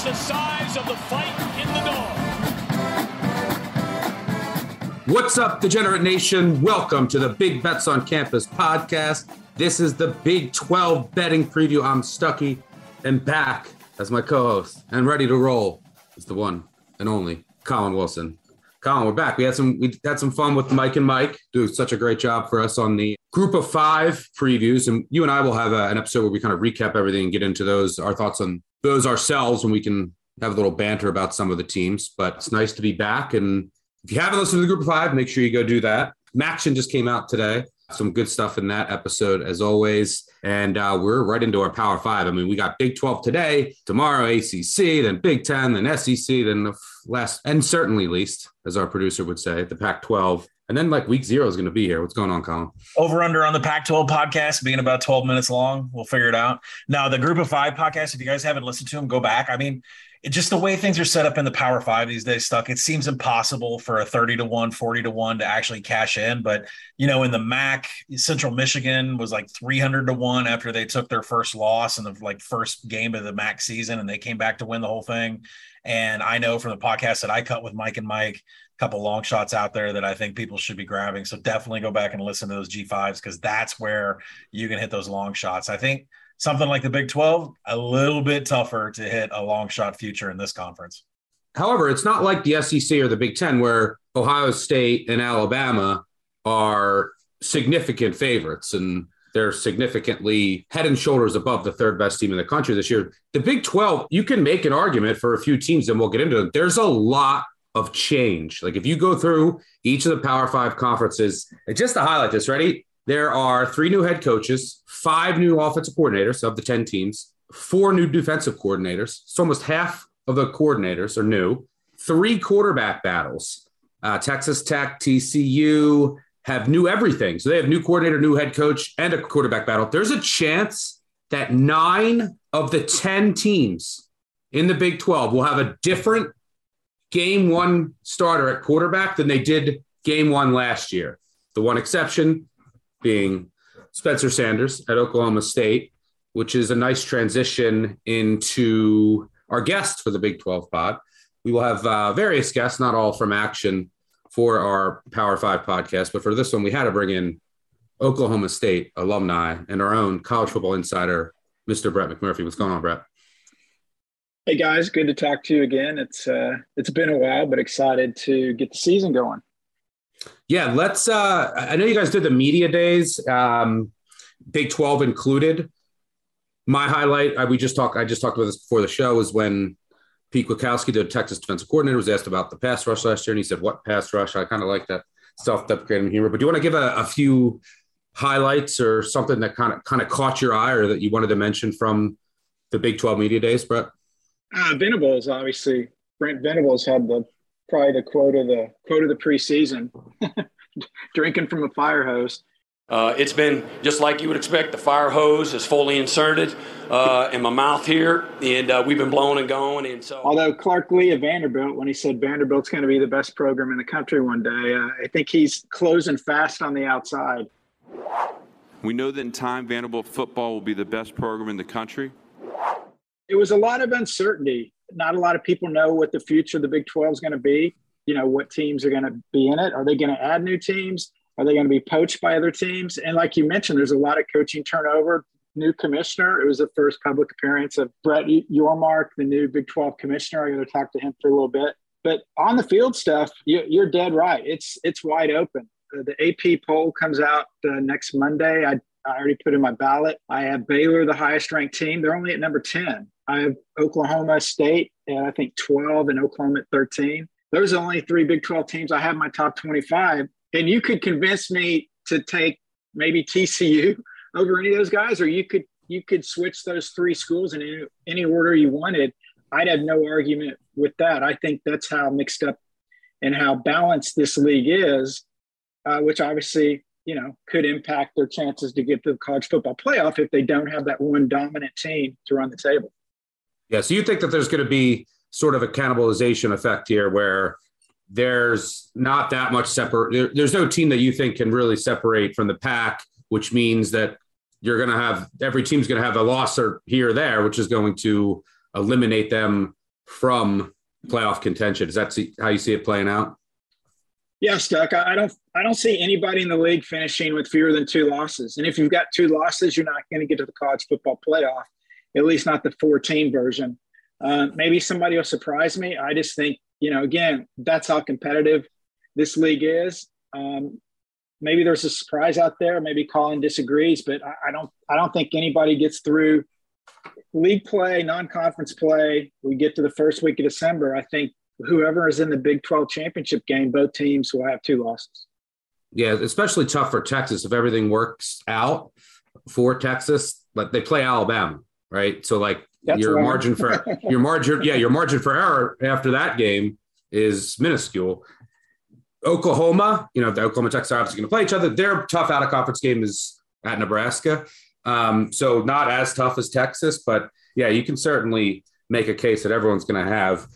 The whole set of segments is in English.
It's the size of the fight in the dog. What's up, Degenerate Nation? Welcome to the Big Bets on Campus podcast. This is the Big 12 betting preview. I'm Stucky and back as my co host and ready to roll is the one and only Colin Wilson. Colin, we're back. We had some we had some fun with Mike and Mike. Do such a great job for us on the group of five previews. And you and I will have a, an episode where we kind of recap everything and get into those, our thoughts on those ourselves, and we can have a little banter about some of the teams. But it's nice to be back and if you haven't listened to the group of five, make sure you go do that. MACtion just came out today. Some good stuff in that episode, as always. And uh, we're right into our Power Five. I mean, we got Big 12 today, tomorrow, ACC, then Big 10, then SEC, then the last, and certainly least, as our producer would say, the Pac 12. And then like week zero is going to be here. What's going on, Colin? over under on the Pac 12 podcast being about 12 minutes long. We'll figure it out. Now, the group of five podcast, if you guys haven't listened to them, go back. I mean, it, just the way things are set up in the power five these days, stuck, it seems impossible for a 30 to 1, 40 to 1 to actually cash in. But, you know, in the MAC, Central Michigan was like 300 to 1 after they took their first loss in the like first game of the MAC season and they came back to win the whole thing. And I know from the podcast that I cut with Mike and Mike, couple long shots out there that I think people should be grabbing. So definitely go back and listen to those G5s because that's where you can hit those long shots. I think something like the Big 12, a little bit tougher to hit a long shot future in this conference. However, it's not like the SEC or the Big Ten where Ohio State and Alabama are significant favorites and they're significantly head and shoulders above the third best team in the country this year. The Big 12, you can make an argument for a few teams, and we'll get into it. There's a lot of change. Like if you go through each of the Power Five conferences, just to highlight this, ready? There are three new head coaches, five new offensive coordinators of the 10 teams, four new defensive coordinators. So almost half of the coordinators are new, three quarterback battles. Uh, Texas Tech, TCU have new everything. So they have new coordinator, new head coach, and a quarterback battle. There's a chance that nine of the 10 teams in the Big 12 will have a different game one starter at quarterback than they did game one last year. The one exception being Spencer Sanders at Oklahoma State, which is a nice transition into our guest for the Big 12 pod. We will have uh, various guests, not all from action for our Power Five podcast, but for this one, we had to bring in Oklahoma State alumni and our own college football insider, Mr. Brett McMurphy. What's going on, Brett? Hey guys, good to talk to you again. It's uh, it's been a while, but excited to get the season going. Yeah, let's. Uh, I know you guys did the media days, um, Big Twelve included. My highlight, I, we just talked. I just talked about this before the show, was when Pete Kwiatkowski, the Texas defensive coordinator, was asked about the pass rush last year, and he said, "What pass rush?" I kind of like that self-deprecating humor. But do you want to give a, a few highlights or something that kind of kind of caught your eye, or that you wanted to mention from the Big Twelve media days, Brett? Uh, Venables, obviously, Brent Venables had the probably the quote of the quote of the preseason, drinking from a fire hose. Uh, it's been just like you would expect. The fire hose is fully inserted uh, in my mouth here, and uh, we've been blowing and going. And so, although Clark Lea of Vanderbilt, when he said Vanderbilt's going to be the best program in the country one day, uh, I think he's closing fast on the outside. We know that in time, Vanderbilt football will be the best program in the country. It was a lot of uncertainty. Not a lot of people know what the future of the Big 12 is going to be. You know, what teams are going to be in it. Are they going to add new teams? Are they going to be poached by other teams? And like you mentioned, there's a lot of coaching turnover. New commissioner. It was the first public appearance of Brett Yormark, the new Big 12 commissioner. I'm going to talk to him for a little bit. But on the field stuff, you, are dead right. It's it's wide open. Uh, the AP poll comes out uh, next Monday. I, I already put in my ballot. I have Baylor, the highest ranked team. They're only at number 10. I have Oklahoma State at I think 12 and Oklahoma at 13. Those are only three Big 12 teams I have my top 25. And you could convince me to take maybe TCU over any of those guys, or you could you could switch those three schools in any, any order you wanted. I'd have no argument with that. I think that's how mixed up and how balanced this league is, uh, which obviously you know could impact their chances to get to the college football playoff if they don't have that one dominant team to run the table. Yeah, so you think that there's going to be sort of a cannibalization effect here where there's not that much separate there, there's no team that you think can really separate from the pack which means that you're going to have every team's going to have a loss or here or there which is going to eliminate them from playoff contention is that how you see it playing out Yes, Duck. I don't. I don't see anybody in the league finishing with fewer than two losses. And if you've got two losses, you're not going to get to the college football playoff. At least not the 14 version. Uh, maybe somebody will surprise me. I just think you know, again, that's how competitive this league is. Um, maybe there's a surprise out there. Maybe Colin disagrees, but I, I don't. I don't think anybody gets through league play, non-conference play. We get to the first week of December. I think whoever is in the Big 12 championship game, both teams will have two losses. Yeah, especially tough for Texas if everything works out for Texas. But they play Alabama, right? So like That's your margin for your margin, yeah, your margin for error after that game is minuscule. Oklahoma, you know, the Oklahoma Texas are obviously going to play each other. Their tough out of conference game is at Nebraska. Um, so not as tough as Texas, but yeah, you can certainly make a case that everyone's going to have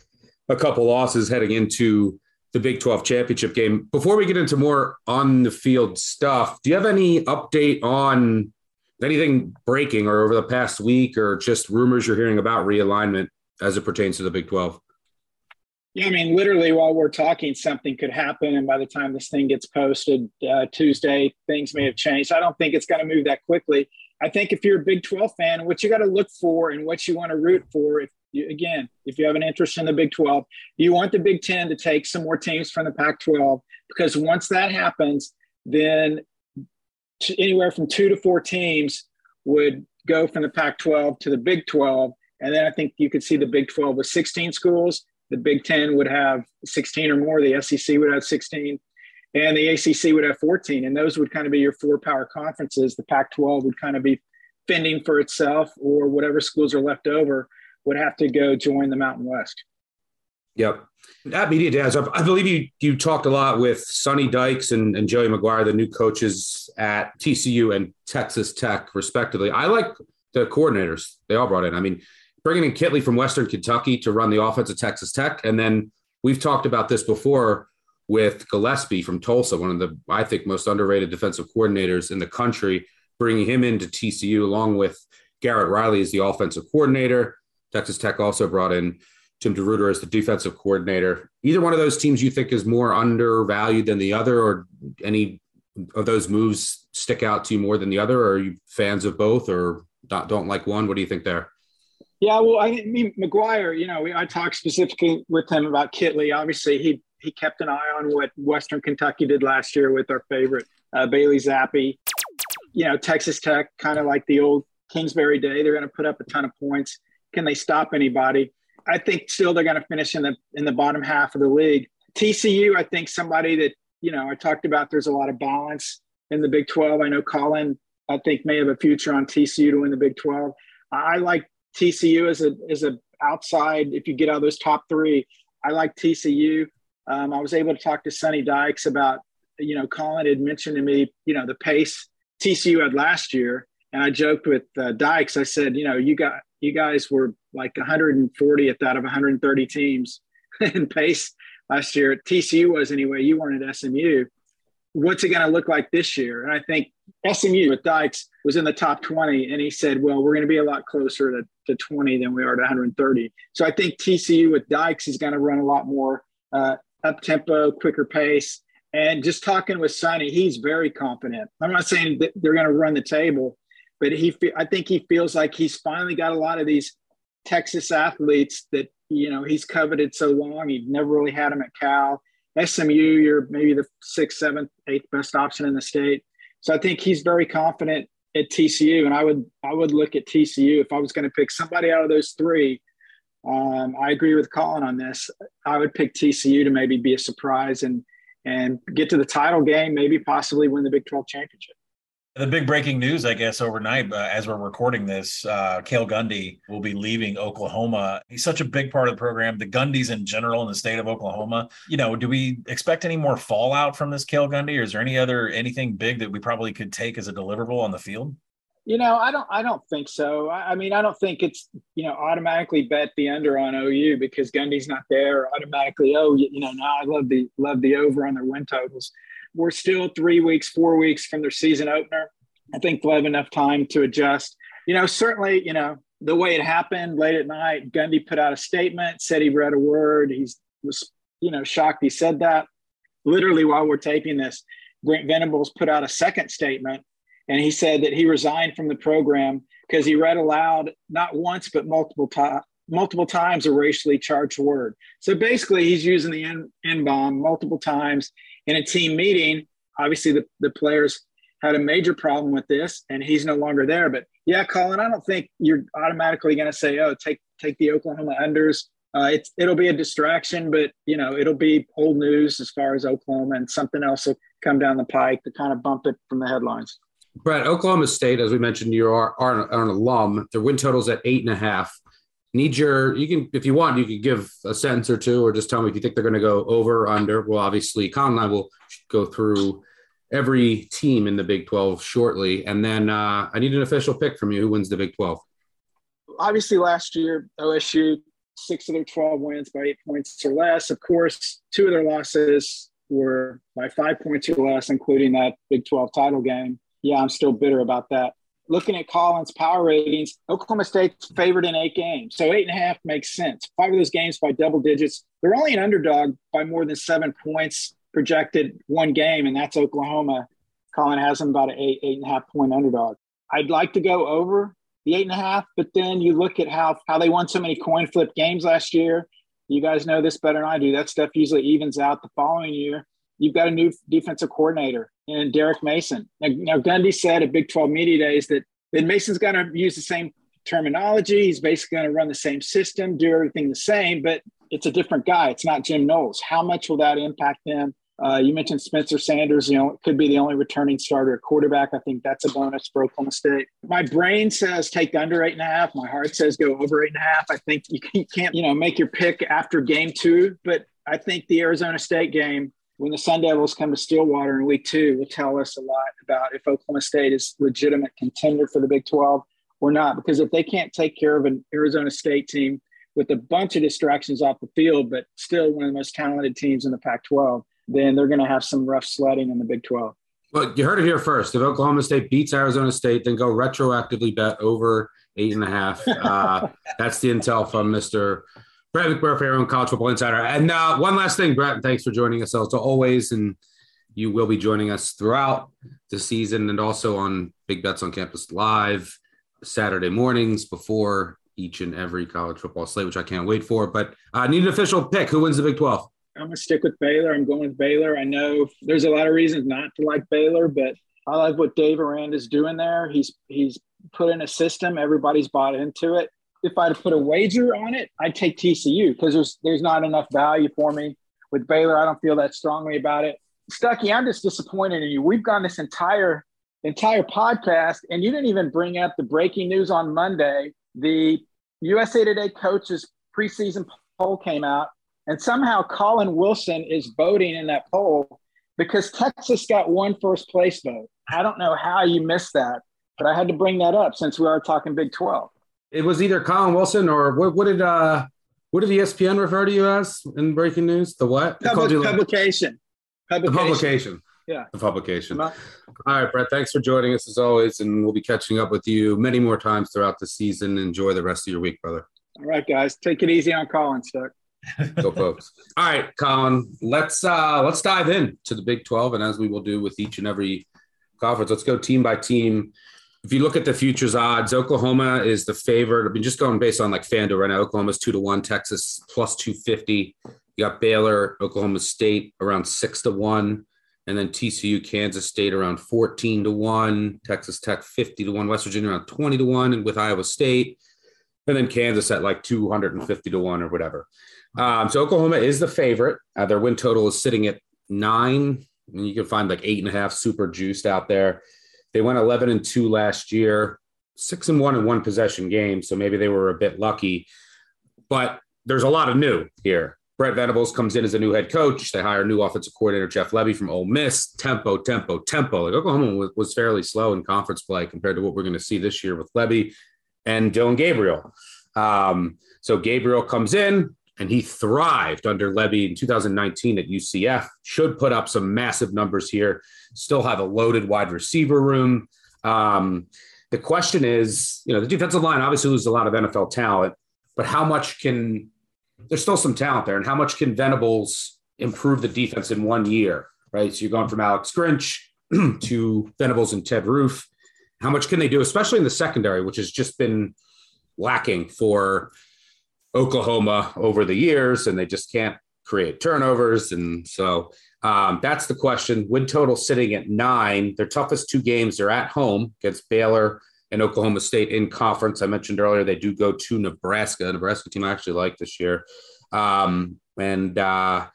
a couple losses heading into the Big 12 championship game. Before we get into more on the field stuff, do you have any update on anything breaking or over the past week or just rumors you're hearing about realignment as it pertains to the Big 12? Yeah, I mean, literally while we're talking, something could happen. And by the time this thing gets posted uh, Tuesday, things may have changed. I don't think it's going to move that quickly. I think if you're a Big 12 fan, what you got to look for and what you want to root for, if you, again, if you have an interest in the Big 12, you want the Big 10 to take some more teams from the Pac 12 because once that happens, then anywhere from two to four teams would go from the Pac 12 to the Big 12. And then I think you could see the Big 12 with 16 schools. The Big 10 would have 16 or more. The SEC would have 16 and the ACC would have 14, and those would kind of be your four power conferences. The Pac 12 would kind of be fending for itself, or whatever schools are left over would have to go join the Mountain West. Yep. At Media Days, I believe you you talked a lot with Sonny Dykes and, and Joey McGuire, the new coaches at TCU and Texas Tech, respectively. I like the coordinators they all brought in. I mean, bringing in Kittley from Western Kentucky to run the offense at Texas Tech, and then we've talked about this before with Gillespie from Tulsa, one of the, I think, most underrated defensive coordinators in the country, bringing him into TCU along with Garrett Riley as the offensive coordinator. Texas Tech also brought in Tim DeRuyter as the defensive coordinator. Either one of those teams you think is more undervalued than the other, or any of those moves stick out to you more than the other? Or are you fans of both, or don't, don't like one? What do you think there? Yeah, well, I mean, McGuire, you know, I talked specifically with him about Kittley. Obviously, he he kept an eye on what Western Kentucky did last year with our favorite uh, Bailey Zappe. You know, Texas Tech, kind of like the old Kingsbury day, they're going to put up a ton of points. Can they stop anybody? I think still they're going to finish in the in the bottom half of the league. TCU, I think somebody that you know I talked about. There's a lot of balance in the Big 12. I know Colin, I think may have a future on TCU to win the Big 12. I like TCU as a as a outside. If you get out of those top three, I like TCU. Um, I was able to talk to Sonny Dykes about, you know, Colin had mentioned to me, you know, the pace TCU had last year. And I joked with uh, Dykes. I said, you know, you got you guys were like 140th out of 130 teams in pace last year. TCU was anyway. You weren't at SMU. What's it going to look like this year? And I think SMU with Dykes was in the top 20, and he said, "Well, we're going to be a lot closer to, to 20 than we are to 130." So I think TCU with Dykes is going to run a lot more uh, up tempo, quicker pace. And just talking with Sonny, he's very confident. I'm not saying that they're going to run the table, but he, I think he feels like he's finally got a lot of these Texas athletes that you know he's coveted so long. He'd never really had him at Cal. SMU, you're maybe the sixth, seventh, eighth best option in the state. So I think he's very confident at TCU, and I would I would look at TCU if I was going to pick somebody out of those three Um, I agree with Colin on this. I would pick TCU to maybe be a surprise and and get to the title game, maybe possibly win the Big 12 championship. The big breaking news, I guess, overnight, uh, as we're recording this, uh, Cale Gundy will be leaving Oklahoma. He's such a big part of the program. The Gundys in general in the state of Oklahoma. You know, do we expect any more fallout from this Cale Gundy, or is there any other anything big that we probably could take as a deliverable on the field? You know, I don't. I don't think so. I, I mean, I don't think it's you know automatically bet the under on OU because Gundy's not there. Automatically, oh, you, you know, now I love the love the over on their win totals we're still three weeks, four weeks from their season opener. I think they'll have enough time to adjust. You know, certainly, you know, the way it happened late at night, Gundy put out a statement, said he read a word. He was, you know, shocked he said that. Literally, while we're taping this, Brent Venables put out a second statement and he said that he resigned from the program because he read aloud not once but multiple times multiple times a racially charged word. So basically, he's using the N bomb multiple times in a team meeting. Obviously, the, the players had a major problem with this, and he's no longer there. But yeah, Colin, I don't think you're automatically going to say, "Oh, take take the Oklahoma unders." Uh, it's it'll be a distraction, but you know it'll be old news as far as Oklahoma, and something else will come down the pike to kind of bump it from the headlines. Brett, Oklahoma State, as we mentioned, you are, are, are an alum. Their win totals at eight and a half need your you can if you want you can give a sentence or two or just tell me if you think they're going to go over or under. Well obviously colin and i will go through every team in the big 12 shortly. And then uh, i need an official pick from you. Who wins the big 12 obviously last year osu six of their 12 wins by eight points or less. Of course two of their losses were by five points or less including that big 12 title game. Yeah i'm still bitter about that looking at Collins power ratings, Oklahoma State's favored in eight games. So eight and a half makes sense. Five of those games by double digits. They're only an underdog by more than seven points projected one game, and that's Oklahoma. Colin has them about an eight, eight and a half point underdog. I'd like to go over the eight and a half, but then you look at how how they won so many coin flip games last year. You guys know this better than I do. That stuff usually evens out the following year. You've got a new defensive coordinator and Derek Mason. Now, now Gundy said at Big 12 Media Days that, that Mason's going to use the same terminology. He's basically going to run the same system, do everything the same, but it's a different guy. It's not Jim Knowles. How much will that impact him? Uh, you mentioned Spencer Sanders, you know, could be the only returning starter quarterback. I think that's a bonus for Oklahoma State. My brain says take under eight and a half. My heart says go over eight and a half. I think you can't, you know, make your pick after game two, but I think the Arizona State game when the Sun Devils come to Stillwater in week two will tell us a lot about if Oklahoma State is legitimate contender for the Big 12 or not. Because if they can't take care of an Arizona State team with a bunch of distractions off the field, but still one of the most talented teams in the Pac 12, then they're going to have some rough sledding in the Big 12. Well, you heard it here first. If Oklahoma State beats Arizona State, then go retroactively bet over eight and a half. Uh, that's the intel from Mr. Brett McMurphy, our own college football insider. And uh, one last thing, Brett, thanks for joining us as always. And you will be joining us throughout the season and also on Big Bets on Campus Live Saturday mornings before each and every college football slate, which I can't wait for. But I need an official pick. Who wins the Big 12? I'm going to stick with Baylor. I'm going with Baylor. I know there's a lot of reasons not to like Baylor, but I like what Dave Aranda is doing there. He's he's put in a system. Everybody's bought into it if I had to put a wager on it, I'd take TCU because there's there's not enough value for me with Baylor. I don't feel that strongly about it. Stucky, I'm just disappointed in you. We've gone this entire entire podcast, and you didn't even bring up the breaking news on Monday. The USA Today coaches preseason poll came out, and somehow Colin Wilson is voting in that poll because Texas got one first place vote. I don't know how you missed that, but I had to bring that up since we are talking Big 12 it was either Colin Wilson or what, what did uh what did ESPN refer to you as in breaking news? The what? Public, you, publication. publication. The publication. Yeah. The publication. All right, Brett. Thanks for joining us as always, and we'll be catching up with you many more times throughout the season. Enjoy the rest of your week, brother. All right, guys. Take it easy on Colin, Stuck. Go folks. All right, Colin. Let's uh let's dive in to the Big 12. And as we will do with each and every conference, let's go team by team if you look at the futures odds, Oklahoma is the favorite. I mean, just going based on like FanDuel right now, Oklahoma's two to one, Texas plus 250. You got Baylor, Oklahoma State around six to one, and then TCU, Kansas State around 14 to one, Texas Tech 50 to one, West Virginia around 20 to one, and with Iowa State, and then Kansas at like 250 to one or whatever. Um, so Oklahoma is the favorite. Uh, their win total is sitting at nine. And you can find like eight and a half super juiced out there. They went 11 and two last year, six and one in one possession game. So maybe they were a bit lucky, but there's a lot of new here. Brett Venables comes in as a new head coach. They hire new offensive coordinator Jeff Lebby from Ole Miss. Tempo, tempo, tempo. Like Oklahoma was, fairly slow in conference play compared to what we're going to see this year with Lebby and Dillon Gabriel. Um, so Gabriel comes in and he thrived under Lebby in 2019 at UCF. Should put up some massive numbers here. Still have a loaded wide receiver room. Um, the question is, you know, the defensive line obviously loses a lot of NFL talent, but how much can there's still some talent there, and how much can Venables improve the defense in one year? Right. So you're going from Alex Grinch to Venables and Ted Roof. How much can they do, especially in the secondary, which has just been lacking for Oklahoma over the years, and they just can't create turnovers. And so um, that's the question. Win total sitting at nine. Their toughest two games are at home against Baylor and Oklahoma State in conference. I mentioned earlier they do go to Nebraska. Nebraska team I actually like this year. Um, and uh,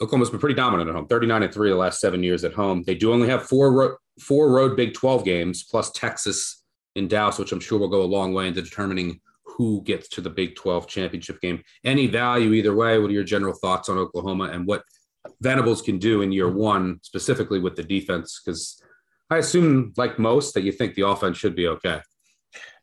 Oklahoma's been pretty dominant at home, 39 and three the last seven years at home. They do only have four ro- four road Big 12 games plus Texas in Dallas, which I'm sure will go a long way into determining who gets to the Big 12 championship game. Any value either way? What are your general thoughts on Oklahoma and what Venables can do in year one, specifically with the defense? Because I assume, like most, that you think the offense should be okay.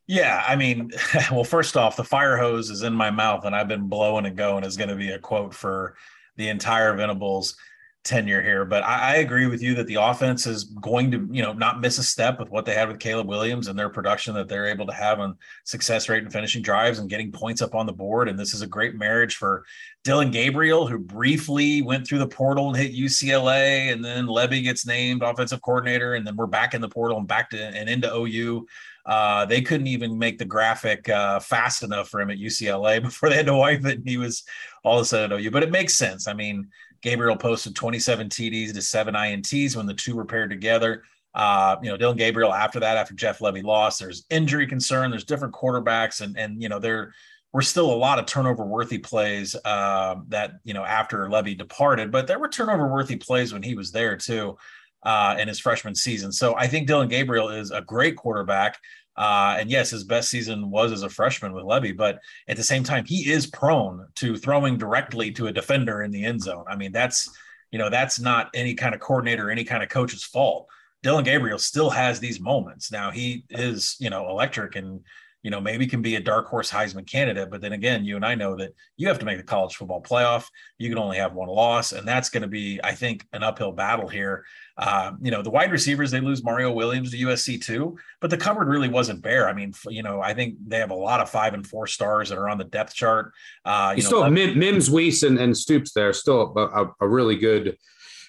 Yeah, I mean, well, first off, the fire hose is in my mouth and I've been blowing and going is going to be a quote for the entire Venables tenure here. But I, I, agree with you that the offense is going to, you know, not miss a step with what they had with Caleb Williams and their production that they're able to have on success rate and finishing drives and getting points up on the board. And this is a great marriage for Dillon Gabriel, who briefly went through the portal and hit UCLA, and then Lebby gets named offensive coordinator, and then we're back in the portal and back to and into OU. Uh, they couldn't even make the graphic uh, fast enough for him at UCLA before they had to wipe it. And he was all of a sudden at OU, but it makes sense. I mean, Gabriel posted 27 TDs to seven INTs when the two were paired together. Uh, you know, Dillon Gabriel after that, after Jeff Lebby lost, there's injury concern, there's different quarterbacks, and and you know, there were still a lot of turnover worthy plays uh, that you know after Lebby departed, but there were turnover worthy plays when he was there too uh, in his freshman season. So I think Dillon Gabriel is a great quarterback. Uh, and yes, his best season was as a freshman with Lebby, but at the same time, he is prone to throwing directly to a defender in the end zone. I mean, that's you know that's not any kind of coordinator, any kind of coach's fault. Dillon Gabriel still has these moments. Now he is you know electric and you know, maybe can be a dark horse Heisman candidate. But then again, you and I know that you have to make the college football playoff. You can only have one loss, and that's going to be, I think, an uphill battle here. Uh, you know, the wide receivers they lose Mario Williams to USC too, but the cupboard really wasn't bare. I mean, you know, I think they have a lot of five and four stars that are on the depth chart. Uh, you, you know, still have Mims, Wease, and, and Stoops there, still a, a really good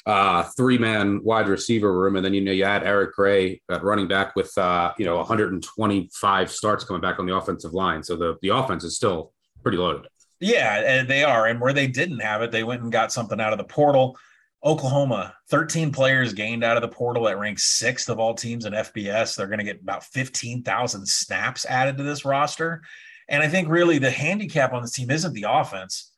uh, three man wide receiver room, and then you know you add Eric Gray at running back with uh, you know 125 starts coming back on the offensive line. So the the offense is still pretty loaded. Yeah, they are, and where they didn't have it, they went and got something out of the portal. Oklahoma, 13 players gained out of the portal that ranks sixth of all teams in FBS. They're going to get about 15,000 snaps added to this roster. And I think really the handicap on this team isn't the offense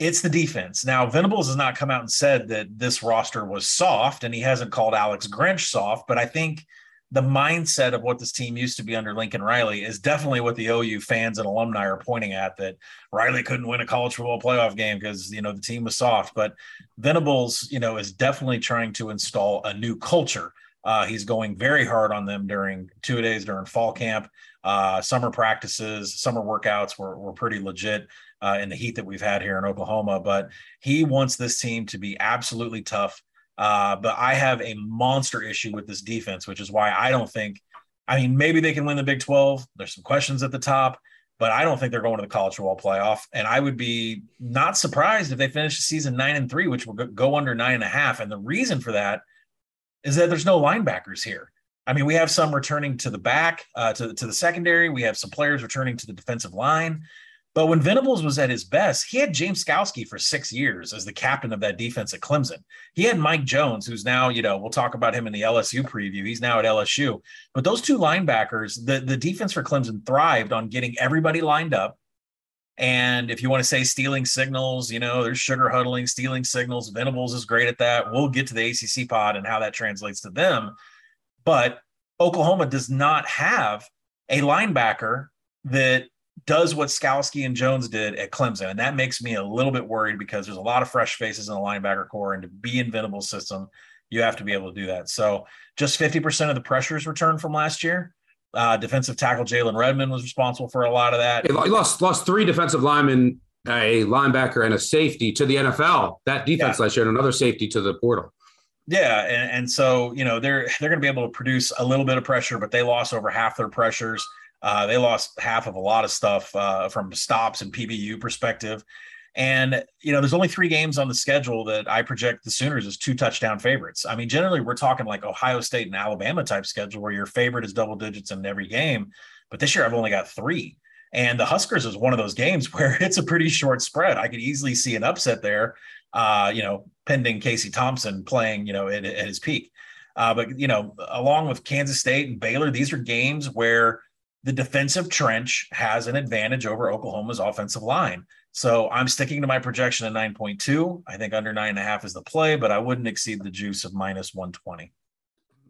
it's the defense. Now, Venables has not come out and said that this roster was soft, and he hasn't called Alex Grinch soft, but I think the mindset of what this team used to be under Lincoln Riley is definitely what the OU fans and alumni are pointing at that Riley couldn't win a college football playoff game because you know the team was soft. But Venables, you know, is definitely trying to install a new culture. Uh, he's going very hard on them during two days during fall camp, uh, summer practices, summer workouts were, were pretty legit uh, in the heat that we've had here in Oklahoma. But he wants this team to be absolutely tough. Uh, but I have a monster issue with this defense, which is why I don't think. I mean, maybe they can win the Big 12. There's some questions at the top, but I don't think they're going to the college football playoff. And I would be not surprised if they finish the season nine and three, which will go under nine and a half. And the reason for that is that there's no linebackers here. I mean, we have some returning to the back, uh, to, to the secondary. We have some players returning to the defensive line But when Venables was at his best, he had James Skalski for six years as the captain of that defense at Clemson. He had Mike Jones, who's now, you know, we'll talk about him in the LSU preview. He's now at LSU. But those two linebackers, the, the defense for Clemson thrived on getting everybody lined up. And if you want to say stealing signals, you know, there's sugar huddling, stealing signals. Venables is great at that. We'll get to the ACC pod and how that translates to them. But Oklahoma does not have a linebacker that does what Skalski and Jones did at Clemson. And that makes me a little bit worried because there's a lot of fresh faces in the linebacker core. And to be in Venables' system, you have to be able to do that. So just 50% of the pressures returned from last year. Uh, defensive tackle Jalen Redmond was responsible for a lot of that. He lost lost three defensive linemen, a linebacker, and a safety to the NFL. That defense yeah. last year, and another safety to the portal. Yeah, and, and so you know they're they're going to be able to produce a little bit of pressure, but they lost over half their pressures. Uh, they lost half of a lot of stuff uh, from stops and PBU perspective. And, you know, there's only three games on the schedule that I project the Sooners as two touchdown favorites. I mean, generally we're talking like Ohio State and Alabama type schedule where your favorite is double digits in every game. But this year I've only got three. And the Huskers is one of those games where it's a pretty short spread. I could easily see an upset there, uh, you know, pending Casey Thompson playing, you know, at, at his peak. Uh, but, you know, along with Kansas State and Baylor, these are games where the defensive trench has an advantage over Oklahoma's offensive line. So I'm sticking to my projection of 9.2. I think under nine and a half is the play, but I wouldn't exceed the juice of minus 120.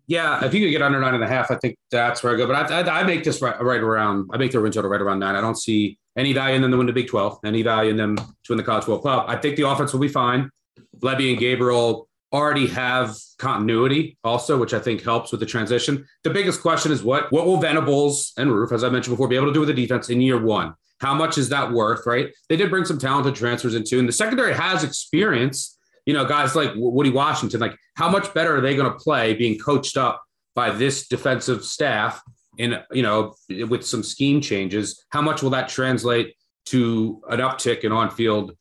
Yeah, if you could get under nine and a half, I think that's where I go. But I, I, I make this right, right around. I make the win total right around nine. I don't see any value in them to win the Big 12, any value in them to win the College World Cup. I think the offense will be fine. Lebby and Gabriel already have continuity also, which I think helps with the transition. The biggest question is what what will Venables and Roof, as I mentioned before, be able to do with the defense in year one? How much is that worth, right? They did bring some talented transfers into, and the secondary has experience. You know, guys like Woody Washington, like how much better are they going to play being coached up by this defensive staff in, you know, with some scheme changes? How much will that translate to an uptick in on field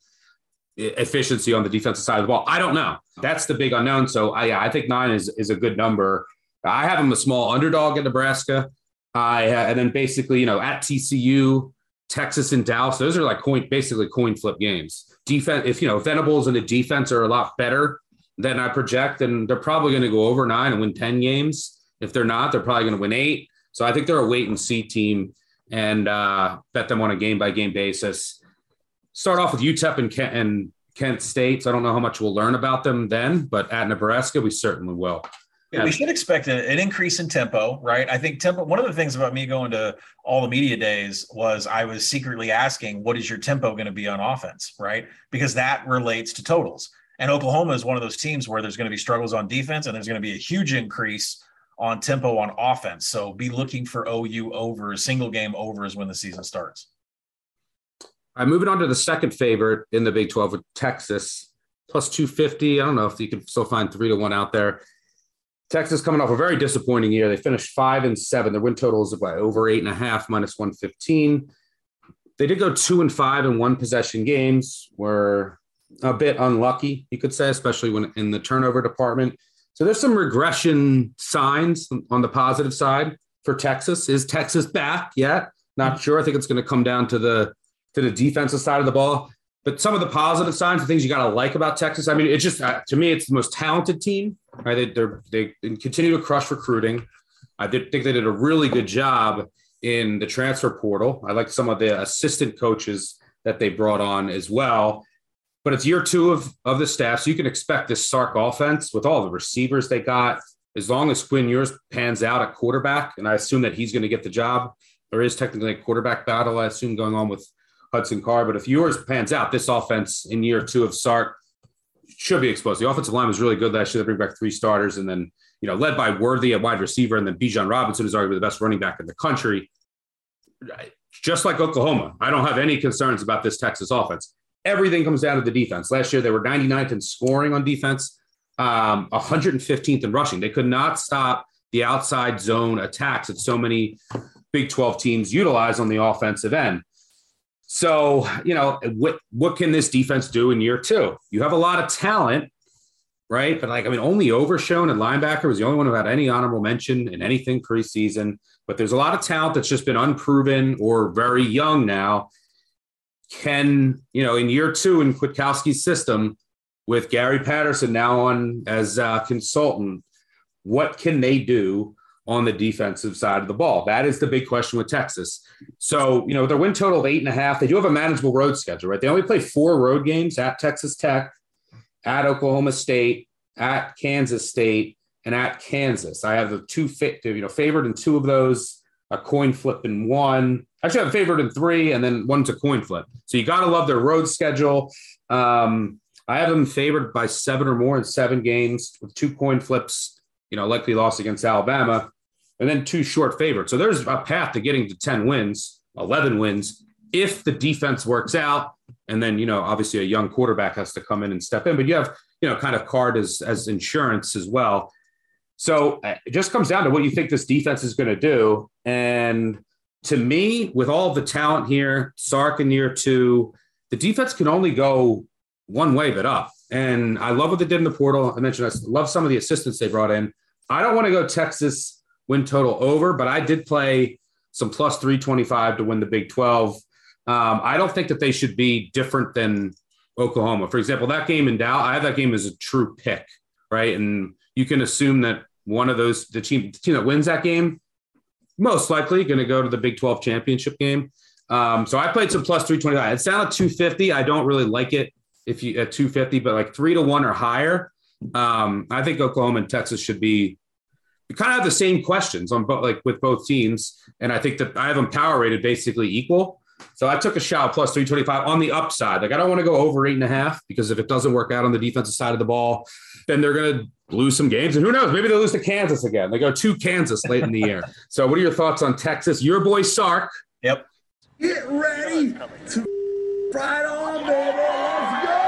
efficiency on the defensive side of the ball? I don't know. That's the big unknown. So I, I think nine is, is a good number. I have them a small underdog at Nebraska. I and then basically, you know, at TCU, Texas and Dallas, those are like coin, basically coin flip games. Defense, if you know, Venables and the defense are a lot better than I project, then they're probably going to go over nine and win 10 games. If they're not, they're probably going to win eight. So I think they're a wait and see team and uh, bet them on a game by game basis. Start off with UTEP and Kent, and Kent State. So I don't know how much we'll learn about them then, but at Nebraska, we certainly will. Yeah, we should expect a, an increase in tempo, right? I think tempo. One of the things about me going to all the media days was I was secretly asking, "What is your tempo going to be on offense?" Right, because that relates to totals. And Oklahoma is one of those teams where there's going to be struggles on defense, and there's going to be a huge increase on tempo on offense. So be looking for OU over single game overs when the season starts. I'm moving on to the second favorite in the Big 12 with Texas plus 250. I don't know if you can still find three to one out there. Texas coming off a very disappointing year. They finished five and seven. Their win total is about over eight and a half, minus 115. They did go two and five in one possession games, were a bit unlucky, you could say, especially when in the turnover department. So there's some regression signs on the positive side for Texas. Is Texas back yet? Not sure. I think it's going to come down to the to the defensive side of the ball. But some of the positive signs, the things you got to like about Texas, I mean, it's just uh, to me, it's the most talented team. Right? They they continue to crush recruiting. I did, think they did a really good job in the transfer portal. I like some of the assistant coaches that they brought on as well. But it's year two of, of the staff, so you can expect this Sark offense with all the receivers they got. As long as Quinn Ewers pans out at quarterback, and I assume that he's going to get the job. There is technically a quarterback battle, I assume, going on with Hudson Card. But if Ewers pans out, this offense in year two of Sark should be exposed. The offensive line was really good last year. They bring back three starters and then, you know, led by Worthy at wide receiver and then Bijan Robinson is arguably the best running back in the country. Just like Oklahoma, I don't have any concerns about this Texas offense. Everything comes down to the defense. Last year, they were 99th in scoring on defense, um, 115th in rushing. They could not stop the outside zone attacks that so many Big 12 teams utilize on the offensive end. So, you know, what what can this defense do in year two? You have a lot of talent, right? But like, I mean, only Overshown and linebacker was the only one who had any honorable mention in anything preseason. But there's a lot of talent that's just been unproven or very young now. can, you know, in year two in Kwiatkowski's system with Gary Patterson now on as a consultant, what can they do on the defensive side of the ball? That is the big question with Texas. So, you know, their win total of eight and a half, they do have a manageable road schedule, right? They only play four road games at Texas Tech, at Oklahoma State, at Kansas State, and at Kansas. I have the two, you know, favored in two of those, a coin flip in one. Actually, I'm favored in three, and then one's a coin flip. So you got to love their road schedule. Um, I have them favored by seven or more in seven games with two coin flips, you know, likely loss against Alabama, and then two short favorites. So there's a path to getting to 10 wins, 11 wins, if the defense works out. And then, you know, obviously a young quarterback has to come in and step in, but you have, you know, kind of card as, as insurance as well. So uh, it just comes down to what you think this defense is going to do. And to me, with all the talent here, Sark in year two, the defense can only go one way but up. And I love what they did in the portal. I mentioned I love some of the assistants they brought in. I don't want to go Texas win total over, but I did play some plus 325 to win the Big 12. Um, I don't think that they should be different than Oklahoma. For example, that game in Dallas, I have that game as a true pick, right? And you can assume that one of those, the team, the team that wins that game, most likely going to go to the Big 12 championship game. Um, so I played some plus 325. It's down at 250. I don't really like it if you at 250, but like three to one or higher. Um, I think Oklahoma and Texas should be kind of have the same questions on both, like with both teams. And I think that I have them power rated basically equal. So I took a shot plus 325 on the upside. Like I don't want to go over eight and a half because if it doesn't work out on the defensive side of the ball, then they're going to lose some games. And who knows? Maybe they'll lose to Kansas again. They go to Kansas late in the year. So what are your thoughts on Texas? Your boy Sark. Yep. Get ready to ride on, baby. Let's go.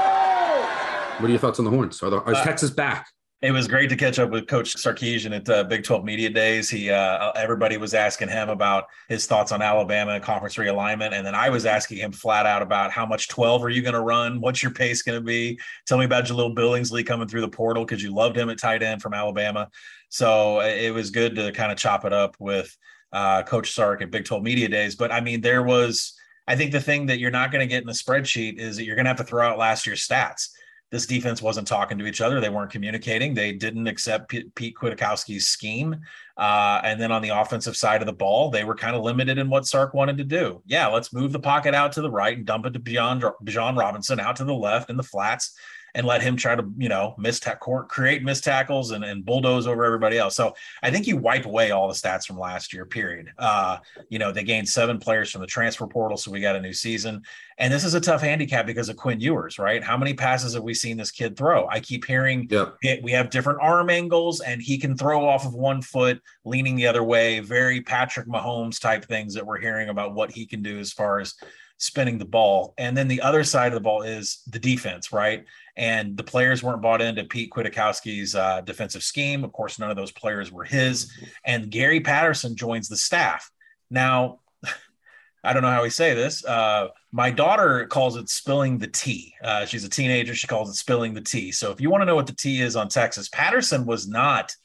What are your thoughts on the Horns? Are, the, are uh, Texas back? It was great to catch up with Coach Sarkisian at uh, Big 12 Media Days. He, uh, everybody was asking him about his thoughts on Alabama conference realignment, and then I was asking him flat out about how much 12 are you going to run? What's your pace going to be? Tell me about Jahleel Billingsley coming through the portal because you loved him at tight end from Alabama. So uh, it was good to kind of chop it up with uh, Coach Sark at Big 12 Media Days. But I mean, there was, I think the thing that you're not going to get in the spreadsheet is that you're going to have to throw out last year's stats this defense wasn't talking to each other. They weren't communicating. They didn't accept P- Pete Kwiatkowski's scheme. Uh, and then on the offensive side of the ball, they were kind of limited in what Sark wanted to do. Yeah, let's move the pocket out to the right and dump it to Bijan, Bijan Robinson out to the left in the flats and let him try to, you know, miss ta- create missed tackles and, and bulldoze over everybody else. So I think you wipe away all the stats from last year, period. Uh, you know, they gained seven players from the transfer portal. So we got a new season. And this is a tough handicap because of Quinn Ewers, right? How many passes have we seen this kid throw? I keep hearing yep. it, we have different arm angles and he can throw off of one foot, leaning the other way. Very Patrick Mahomes type things that we're hearing about what he can do as far as spinning the ball. And then the other side of the ball is the defense, right? And the players weren't bought into Pete Kwiatkowski's uh, defensive scheme. Of course, none of those players were his. And Gary Patterson joins the staff. Now, I don't know how we say this. Uh, my daughter calls it spilling the tea. Uh, she's a teenager. She calls it spilling the tea. So if you want to know what the tea is on Texas, Patterson was not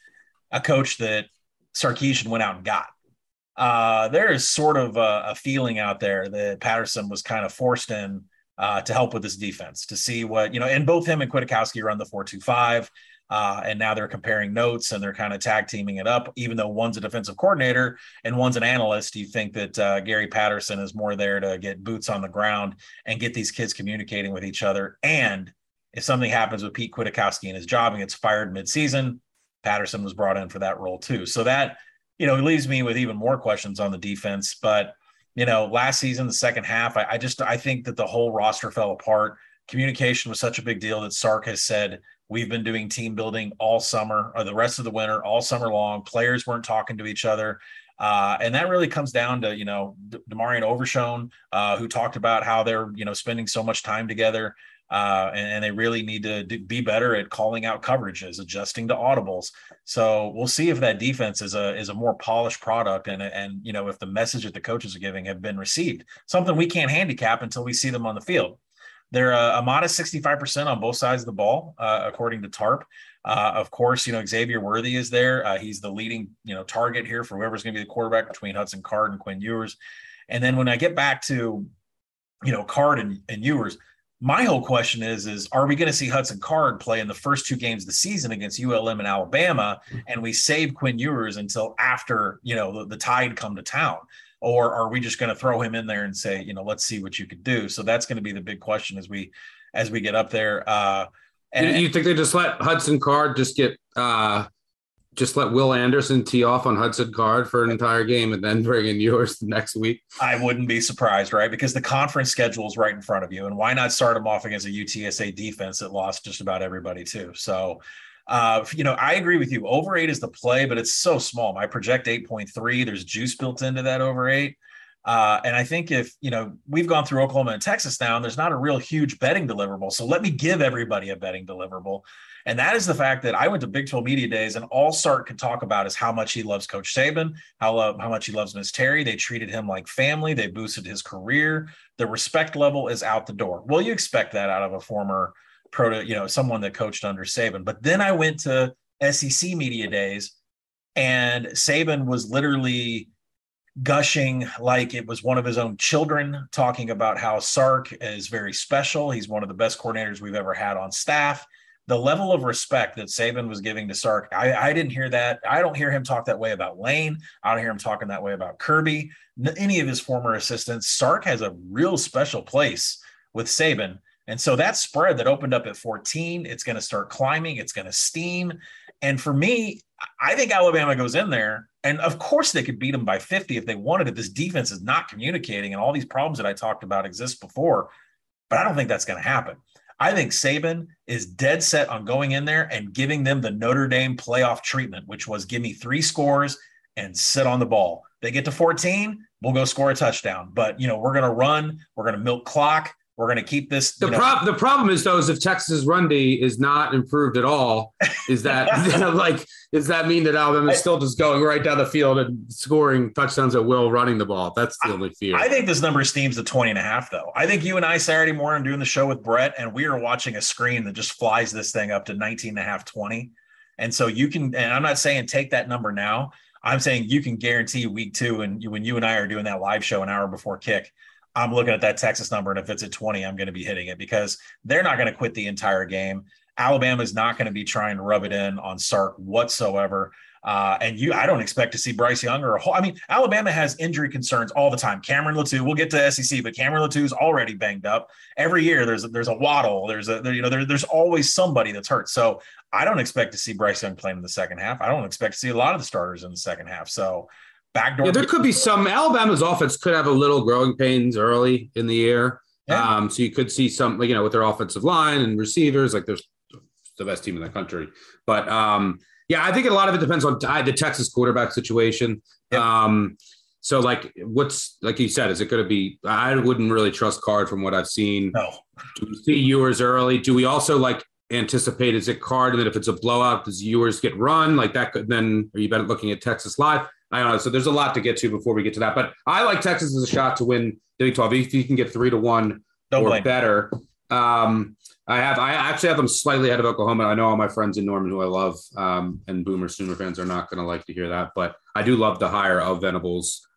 a coach that Sarkisian went out and got uh, there is sort of a, a, feeling out there that Patterson was kind of forced in uh, to help with this defense to see what, you know, and both him and Kwiatkowski run the 425. Uh, and now they're comparing notes and they're kind of tag teaming it up. Even though one's a defensive coordinator and one's an analyst, Do you think that uh, Gary Patterson is more there to get boots on the ground and get these kids communicating with each other. And if something happens with Pete Kwiatkowski and his job and gets fired midseason, Patterson was brought in for that role too. So that you know, it leaves me with even more questions on the defense. But, you know, last season, the second half, I, I just I think that the whole roster fell apart. Communication was such a big deal that Sark has said we've been doing team building all summer or the rest of the winter, all summer long. Players weren't talking to each other. Uh, and that really comes down to, you know, DeMarvion Overshown, uh, who talked about how they're, you know, spending so much time together uh, and, and, they really need to do, be better at calling out coverages, adjusting to audibles. So we'll see if that defense is a is a more polished product, and and you know if the message that the coaches are giving have been received. Something we can't handicap until we see them on the field. They're a, a modest 65% on both sides of the ball, uh, according to TARP. Uh, of course, you know Xavier Worthy is there. Uh, he's the leading you know target here for whoever's going to be the quarterback between Hudson Card and Quinn Ewers. And then when I get back to you know, Card and, and Ewers. My whole question is, is are we going to see Hudson Card play in the first two games of the season against ULM and Alabama, and we save Quinn Ewers until after you know the, the Tide come to town? Or are we just going to throw him in there and say, you know, let's see what you could do? So that's going to be the big question as we as we get up there. Uh, and you think they just let Hudson Card just get uh, just let Will Anderson tee off on Hudson Card for an entire game and then bring in Ewers next week? I wouldn't be surprised, right? Because the conference schedule is right in front of you, and why not start them off against a UTSA defense that lost just about everybody too? So. Uh, you know, I agree with you. Over eight is the play, but it's so small. I project 8.3. There's juice built into that over eight. Uh, and I think if, you know, we've gone through Oklahoma and Texas now, and there's not a real huge betting deliverable. So let me give everybody a betting deliverable. And that is the fact that I went to Big 12 Media Days, and all Sark could talk about is how much he loves Coach Saban, how, uh, how much he loves Miss Terry. They treated him like family, they boosted his career. The respect level is out the door. Well, you expect that out of a former proto, you know, someone that coached under Saban. But then I went to SEC Media Days, and Saban was literally gushing like it was one of his own children, talking about how Sark is very special. He's one of the best coordinators we've ever had on staff. The level of respect that Saban was giving to Sark, I, I didn't hear that. I don't hear him talk that way about Lane. I don't hear him talking that way about Kirby, any of his former assistants. Sark has a real special place with Saban. And so that spread that opened up at 14, it's going to start climbing, it's going to steam. And for me, I think Alabama goes in there, and of course they could beat them by 50 if they wanted it. This defense is not communicating, and all these problems that I talked about exist before, but I don't think that's going to happen. I think Saban is dead set on going in there and giving them the Notre Dame playoff treatment, which was give me three scores and sit on the ball. They get to 14, we'll go score a touchdown. But you know, we're gonna run, we're gonna milk clock, we're going to keep this. The, prob- the problem is though, is if Texas run D is not improved at all, is that like does that mean that Alabama is still just going right down the field and scoring touchdowns at will, running the ball? That's the only fear. I think this number steams to 20 and a half, though. I think you and I Saturday morning doing the show with Brett, and we are watching a screen that just flies this thing up to 19 and a half, 20. And so you can, and I'm not saying take that number now. I'm saying you can guarantee week two, and when you and I are doing that live show an hour before kick, I'm looking at that Texas number, and if it's at 20, I'm going to be hitting it because they're not going to quit the entire game. Alabama is not going to be trying to rub it in on Sark whatsoever. Uh, and you, I don't expect to see Bryce Young or a whole. I mean, Alabama has injury concerns all the time. Cameron Latu, we'll get to SEC, but Cameron Latu's already banged up. Every year, there's a, there's a Waddle, there's a there, you know there, there's always somebody that's hurt. So I don't expect to see Bryce Young playing in the second half. I don't expect to see a lot of the starters in the second half. So backdoor. Yeah, there could be some. Alabama's offense could have a little growing pains early in the year. Yeah. Um, so you could see some, you know, with their offensive line and receivers, like there's the best team in the country. But um, yeah, I think a lot of it depends on the Texas quarterback situation. Yep. Um, so like, what's like you said, is it going to be? I wouldn't really trust Card from what I've seen. No. Do we see Ewers early? Do we also like anticipate is it Card, and then if it's a blowout, does Ewers get run like that? Could then are you better looking at Texas live? I don't know. So there's a lot to get to before we get to that. But I like Texas as a shot to win the Big 12 if you can get three to one Don't or blame. better. Um, I have I actually have them slightly ahead of Oklahoma. I know all my friends in Norman who I love, um, and Boomer Sooner fans are not going to like to hear that, but I do love the hire of Venables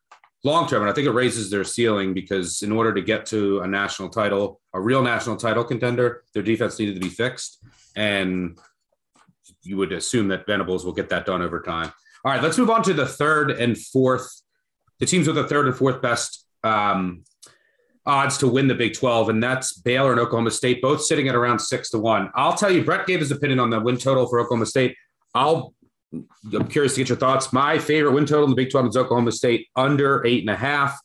long term, and I think it raises their ceiling because in order to get to a national title, a real national title contender, their defense needed to be fixed, and you would assume that Venables will get that done over time. All right, let's move on to the third and fourth. The teams with the third and fourth best um, odds to win the Big 12, and that's Baylor and Oklahoma State, both sitting at around six to one. I'll tell you, Brett gave his opinion on the win total for Oklahoma State. I'll I'm curious to get your thoughts. My favorite win total in the Big 12 is Oklahoma State under eight and a half.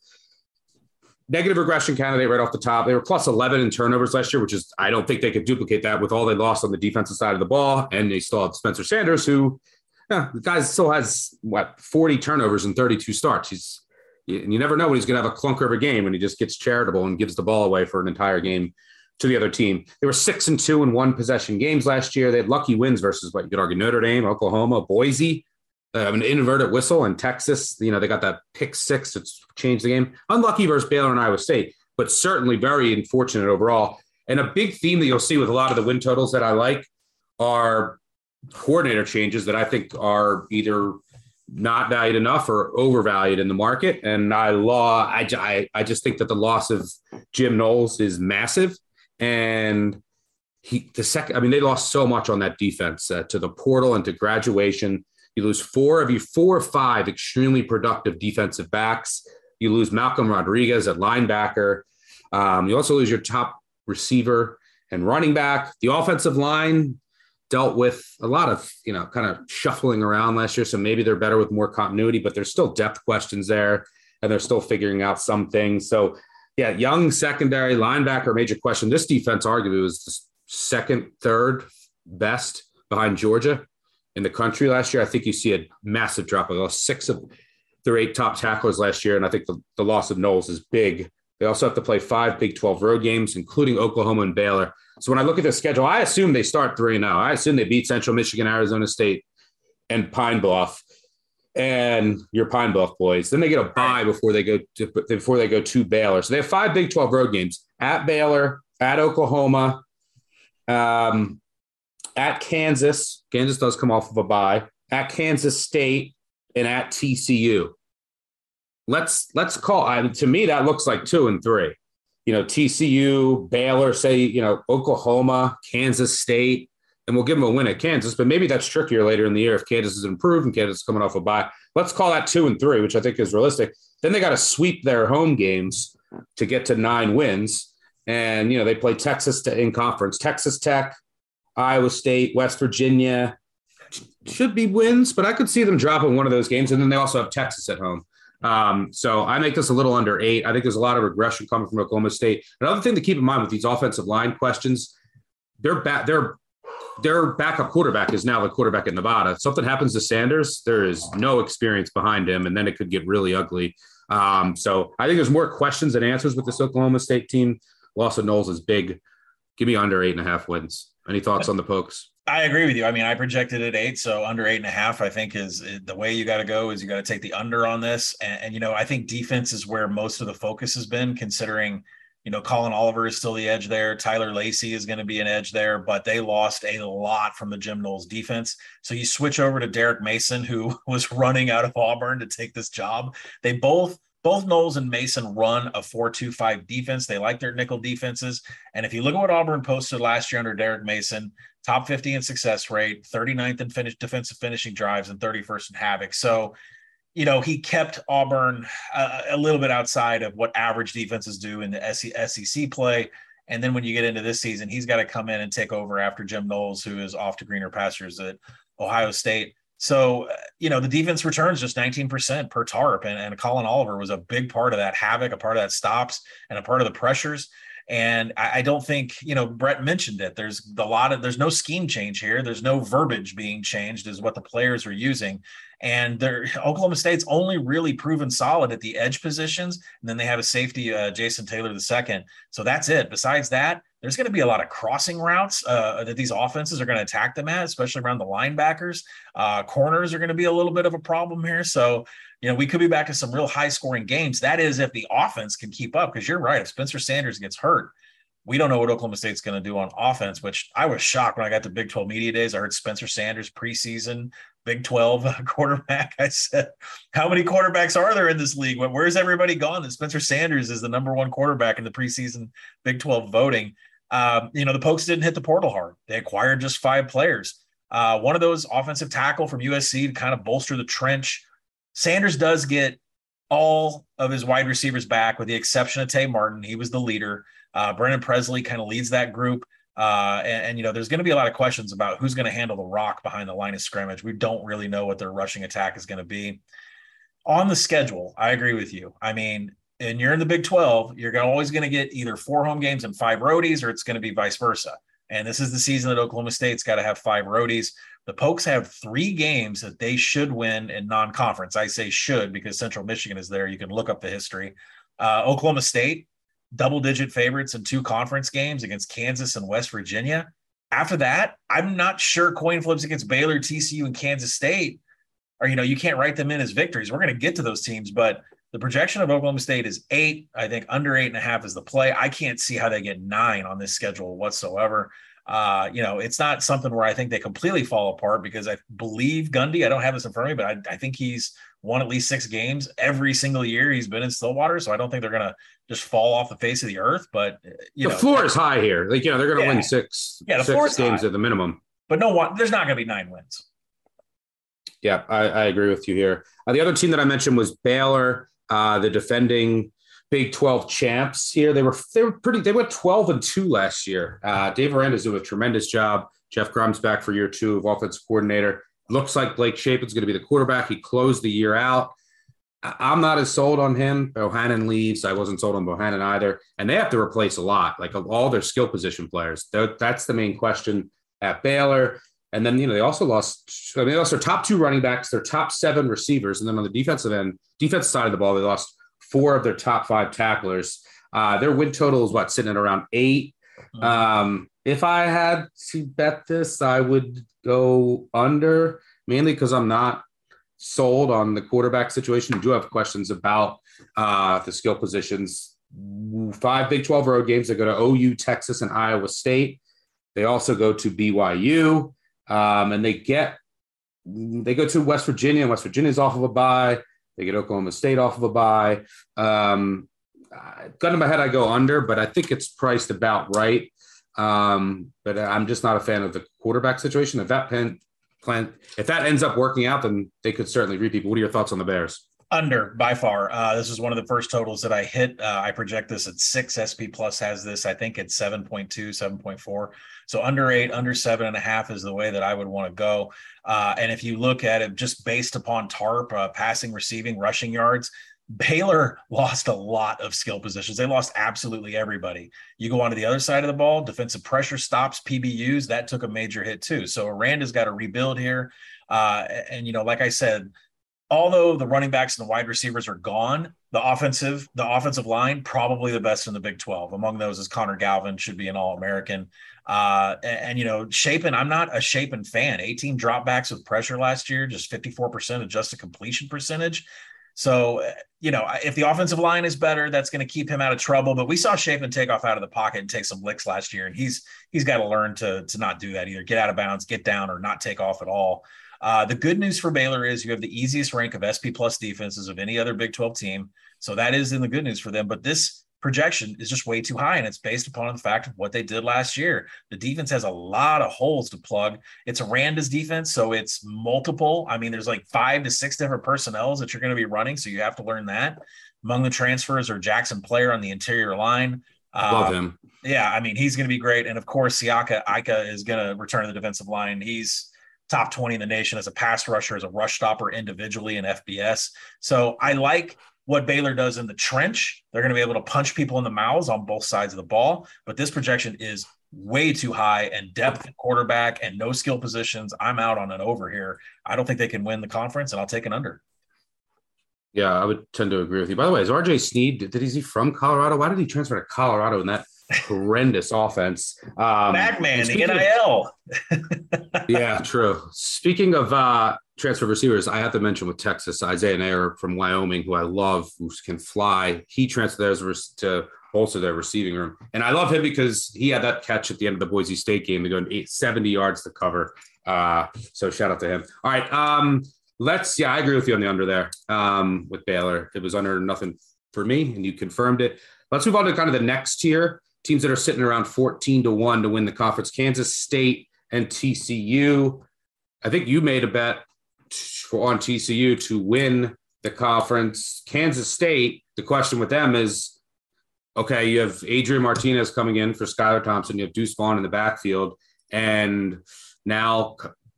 Negative regression candidate right off the top. They were plus 11 in turnovers last year, which is, I don't think they could duplicate that with all they lost on the defensive side of the ball. And they still have Spencer Sanders, who yeah, the guy still has what 40 turnovers and 32 starts. He's you, you never know when he's going to have a clunker of a game when he just gets charitable and gives the ball away for an entire game to the other team. They were six and two in one possession games last year. They had lucky wins versus what you could argue Notre Dame, Oklahoma, Boise, uh, an inverted whistle, and Texas. You know they got that pick six that's changed the game. Unlucky versus Baylor and Iowa State, but certainly very unfortunate overall. And a big theme that you'll see with a lot of the win totals that I like are coordinator changes that I think are either not valued enough or overvalued in the market. And I law, I, I, I just think that the loss of Jim Knowles is massive. And he, the second, I mean, they lost so much on that defense uh, to the portal and to graduation. You lose four of you, four or five extremely productive defensive backs. You lose Malcolm Rodriguez at linebacker. Um, you also lose your top receiver and running back. The offensive line dealt with a lot of, you know, kind of shuffling around last year. So maybe they're better with more continuity, but there's still depth questions there and they're still figuring out some things. So, yeah, young secondary linebacker, major question. This defense arguably was the second, third best behind Georgia in the country last year. I think you see a massive drop. of six of their eight top tacklers last year. And I think the, the loss of Knowles is big. They also have to play five Big 12 road games, including Oklahoma and Baylor. So when I look at the schedule, I assume they start 3 0. I assume they beat Central Michigan, Arizona State, and Pine Bluff, and your Pine Bluff boys. Then they get a bye before they go to before they go to Baylor. So they have five Big 12 road games at Baylor, at Oklahoma, um, at Kansas. Kansas does come off of a bye. At Kansas State and at TCU. Let's let's call. I, to me, that looks like two and three you know, TCU, Baylor, say, you know, Oklahoma, Kansas State, and we'll give them a win at Kansas. But maybe that's trickier later in the year if Kansas is improved and Kansas is coming off a bye. Let's call that two and three, which I think is realistic. Then they got to sweep their home games to get to nine wins. And, you know, they play Texas in conference, Texas Tech, Iowa State, West Virginia should be wins, but I could see them dropping one of those games. And then they also have Texas at home. Um, so I make this a little under eight. I think there's a lot of regression coming from Oklahoma State. Another thing to keep in mind with these offensive line questions, their back, their their backup quarterback is now the quarterback at Nevada. If something happens to Sanders, there is no experience behind him, and then it could get really ugly. Um, so I think there's more questions than answers with this Oklahoma State team. Loss of Knowles is big. Give me under eight and a half wins. Any thoughts on the pokes? I agree with you. I mean, I projected at eight, so under eight and a half, I think is the way you got to go. Is you got to take the under on this, and, and, you know, I think defense is where most of the focus has been, considering you know Collin Oliver is still the edge there. Tyler Lacey is going to be an edge there, but they lost a lot from the Jim Knowles defense. So you switch over to Derek Mason, who was running out of Auburn to take this job. They both both Knowles and Mason run a 4-2-5 defense. They like their nickel defenses. And if you look at what Auburn posted last year under Derek Mason, top 50 in success rate, 39th in finish defensive finishing drives, and 31st in havoc. So, you know, he kept Auburn uh, a little bit outside of what average defenses do in the SEC play. And then when you get into this season, he's got to come in and take over after Jim Knowles, who is off to greener pastures at Ohio State. So, uh, you know, the defense returns just 19% per tarp. And, and Collin Oliver was a big part of that havoc, a part of that stops, and a part of the pressures. And I, I, don't think, you know, Brett mentioned it. There's a lot of, there's no scheme change here. There's no verbiage being changed, is what the players are using. And they're, Oklahoma State's only really proven solid at the edge positions. And then they have a safety, uh, Jason Taylor the second. So that's it. Besides that, there's going to be a lot of crossing routes uh, that these offenses are going to attack them at, especially around the linebackers. Uh, corners are going to be a little bit of a problem here. So you know, we could be back to some real high scoring games. That is if the offense can keep up. Because you're right, if Spencer Sanders gets hurt, we don't know what Oklahoma State's going to do on offense, which I was shocked when I got to Big 12 Media Days. I heard Spencer Sanders preseason, Big 12 quarterback. I said, How many quarterbacks are there in this league? Where's everybody gone? And Spencer Sanders is the number one quarterback in the preseason Big 12 voting. Um, you know, the Pokes didn't hit the portal hard. They acquired just five players. Uh, one of those offensive tackle from USC to kind of bolster the trench Sanders does get all of his wide receivers back, with the exception of Tay Martin. He was the leader. Uh, Brennan Presley kind of leads that group. Uh, and, and, you know, there's going to be a lot of questions about who's going to handle the rock behind the line of scrimmage. We don't really know what their rushing attack is going to be. On the schedule, I agree with you. I mean, and you're in the Big 12, you're always going to get either four home games and five roadies, or it's going to be vice versa. And this is the season that Oklahoma State's got to have five roadies. The Pokes have three games that they should win in non conference. I say should because Central Michigan is there. You can look up the history. Uh, Oklahoma State, double digit favorites in two conference games against Kansas and West Virginia. After that, I'm not sure coin flips against Baylor, TCU, and Kansas State or, you know, you can't write them in as victories. We're going to get to those teams, but the projection of Oklahoma State is eight. I think under eight and a half is the play. I can't see how they get nine on this schedule whatsoever. Uh, you know, it's not something where I think they completely fall apart because I believe Gundy, I don't have this in front of me, but I, I think he's won at least six games every single year he's been in Stillwater. So I don't think they're going to just fall off the face of the earth. But, uh, you the know, floor is high here. Like, you know, they're going to Yeah. win six, Yeah, the six games high. at the minimum. but no one, there's not going to be nine wins. Yeah, I, I agree with you here. Uh, the other team that I mentioned was Baylor, uh, the defending Big 12 champs here. They were they were pretty they went 12 and 2 last year. Uh, Dave Aranda's doing a tremendous job. Jeff Grimes' back for year two of offensive coordinator. Looks like Blake Shapen's going to be the quarterback. He closed the year out. I'm not as sold on him. Bohanon leaves. I wasn't sold on Bohanon either. And they have to replace a lot, like all their skill position players. That's the main question at Baylor. And then, you know, they also lost, I mean, they lost their top two running backs, their top seven receivers. And then on the defensive end, defensive side of the ball, they lost four of their top five tacklers. Uh, their win total is what, sitting at around eight. Um, if I had to bet this, I would go under, mainly because I'm not sold on the quarterback situation. I do have questions about uh, the skill positions. Five Big 12 road games. They go to OU, Texas, and Iowa State. They also go to BYU, um, and they get they go to West Virginia. West Virginia's off of a bye. They get Oklahoma State off of a bye. Um, gun in my head, I go under, but I think it's priced about right. Um, but I'm just not a fan of the quarterback situation. If that pen, plan, if that ends up working out, then they could certainly repeat. But what are your thoughts on the Bears? Under by far. Uh, this is one of the first totals that I hit. Uh, I project this at six. SP Plus has this, I think, at 7.2, 7.4. So under eight, under seven and a half is the way that I would want to go. Uh, and if you look at it just based upon TARP, uh, passing, receiving, rushing yards, Baylor lost a lot of skill positions. They lost absolutely everybody. You go on to the other side of the ball, defensive pressure stops, PBUs, that took a major hit too. So Aranda's got to rebuild here. Uh, and, you know, like I said, although the running backs and the wide receivers are gone, the offensive, the offensive line, probably the best in the Big 12. Among those is Connor Galvin, should be an all-American. Uh, and, and, you know, Shapen, I'm not a Shapen fan. 18 dropbacks with pressure last year, just 54% adjusted completion percentage. So, you know, if the offensive line is better, that's going to keep him out of trouble. But we saw Shapen take off out of the pocket and take some licks last year, and he's he's got to learn to to not do that either. Get out of bounds, get down, or not take off at all. Uh, the good news for Baylor is you have the easiest rank of SP plus defenses of any other Big 12 team. So that is in the good news for them. But this projection is just way too high, and it's based upon the fact of what they did last year. The defense has a lot of holes to plug. It's Aranda's defense, so it's multiple. I mean, there's like five to six different personnels that you're going to be running, so you have to learn that. Among the transfers are Jaxon Player on the interior line. Love Uh, him. yeah, I mean, he's going to be great. And of course, Siaka Ika is going to return to the defensive line. He's top 20 in the nation as a pass rusher, as a rush stopper individually in FBS. So I like what Baylor does in the trench. They're going to be able to punch people in the mouths on both sides of the ball. But this projection is way too high and depth at quarterback and no skill positions. I'm out on an over here. I don't think they can win the conference, and I'll take an under. Yeah, I would tend to agree with you. By the way, is RJ Sneed, did, is he from Colorado? Why did he transfer to Colorado in that horrendous offense? Um, Bagman, and the speaking of- NIL. yeah, true. Speaking of uh, transfer receivers, I have to mention with Texas, Isaiah Neyor from Wyoming, who I love, who can fly. He transferred to bolster their receiving room. And I love him because he had that catch at the end of the Boise State game They go eight, 70 yards to cover. Uh, so shout out to him. All right. Um, let's, yeah, I agree with you on the under there um, with Baylor. It was under nothing for me, and you confirmed it. Let's move on to kind of the next tier teams that are sitting around 14 to 1 to win the conference Kansas State and TCU. I think you made a bet on TCU to win the conference. Kansas State, the question with them is okay, you have Adrian Martinez coming in for Skylar Thompson, you have Deuce Vaughn in the backfield, and now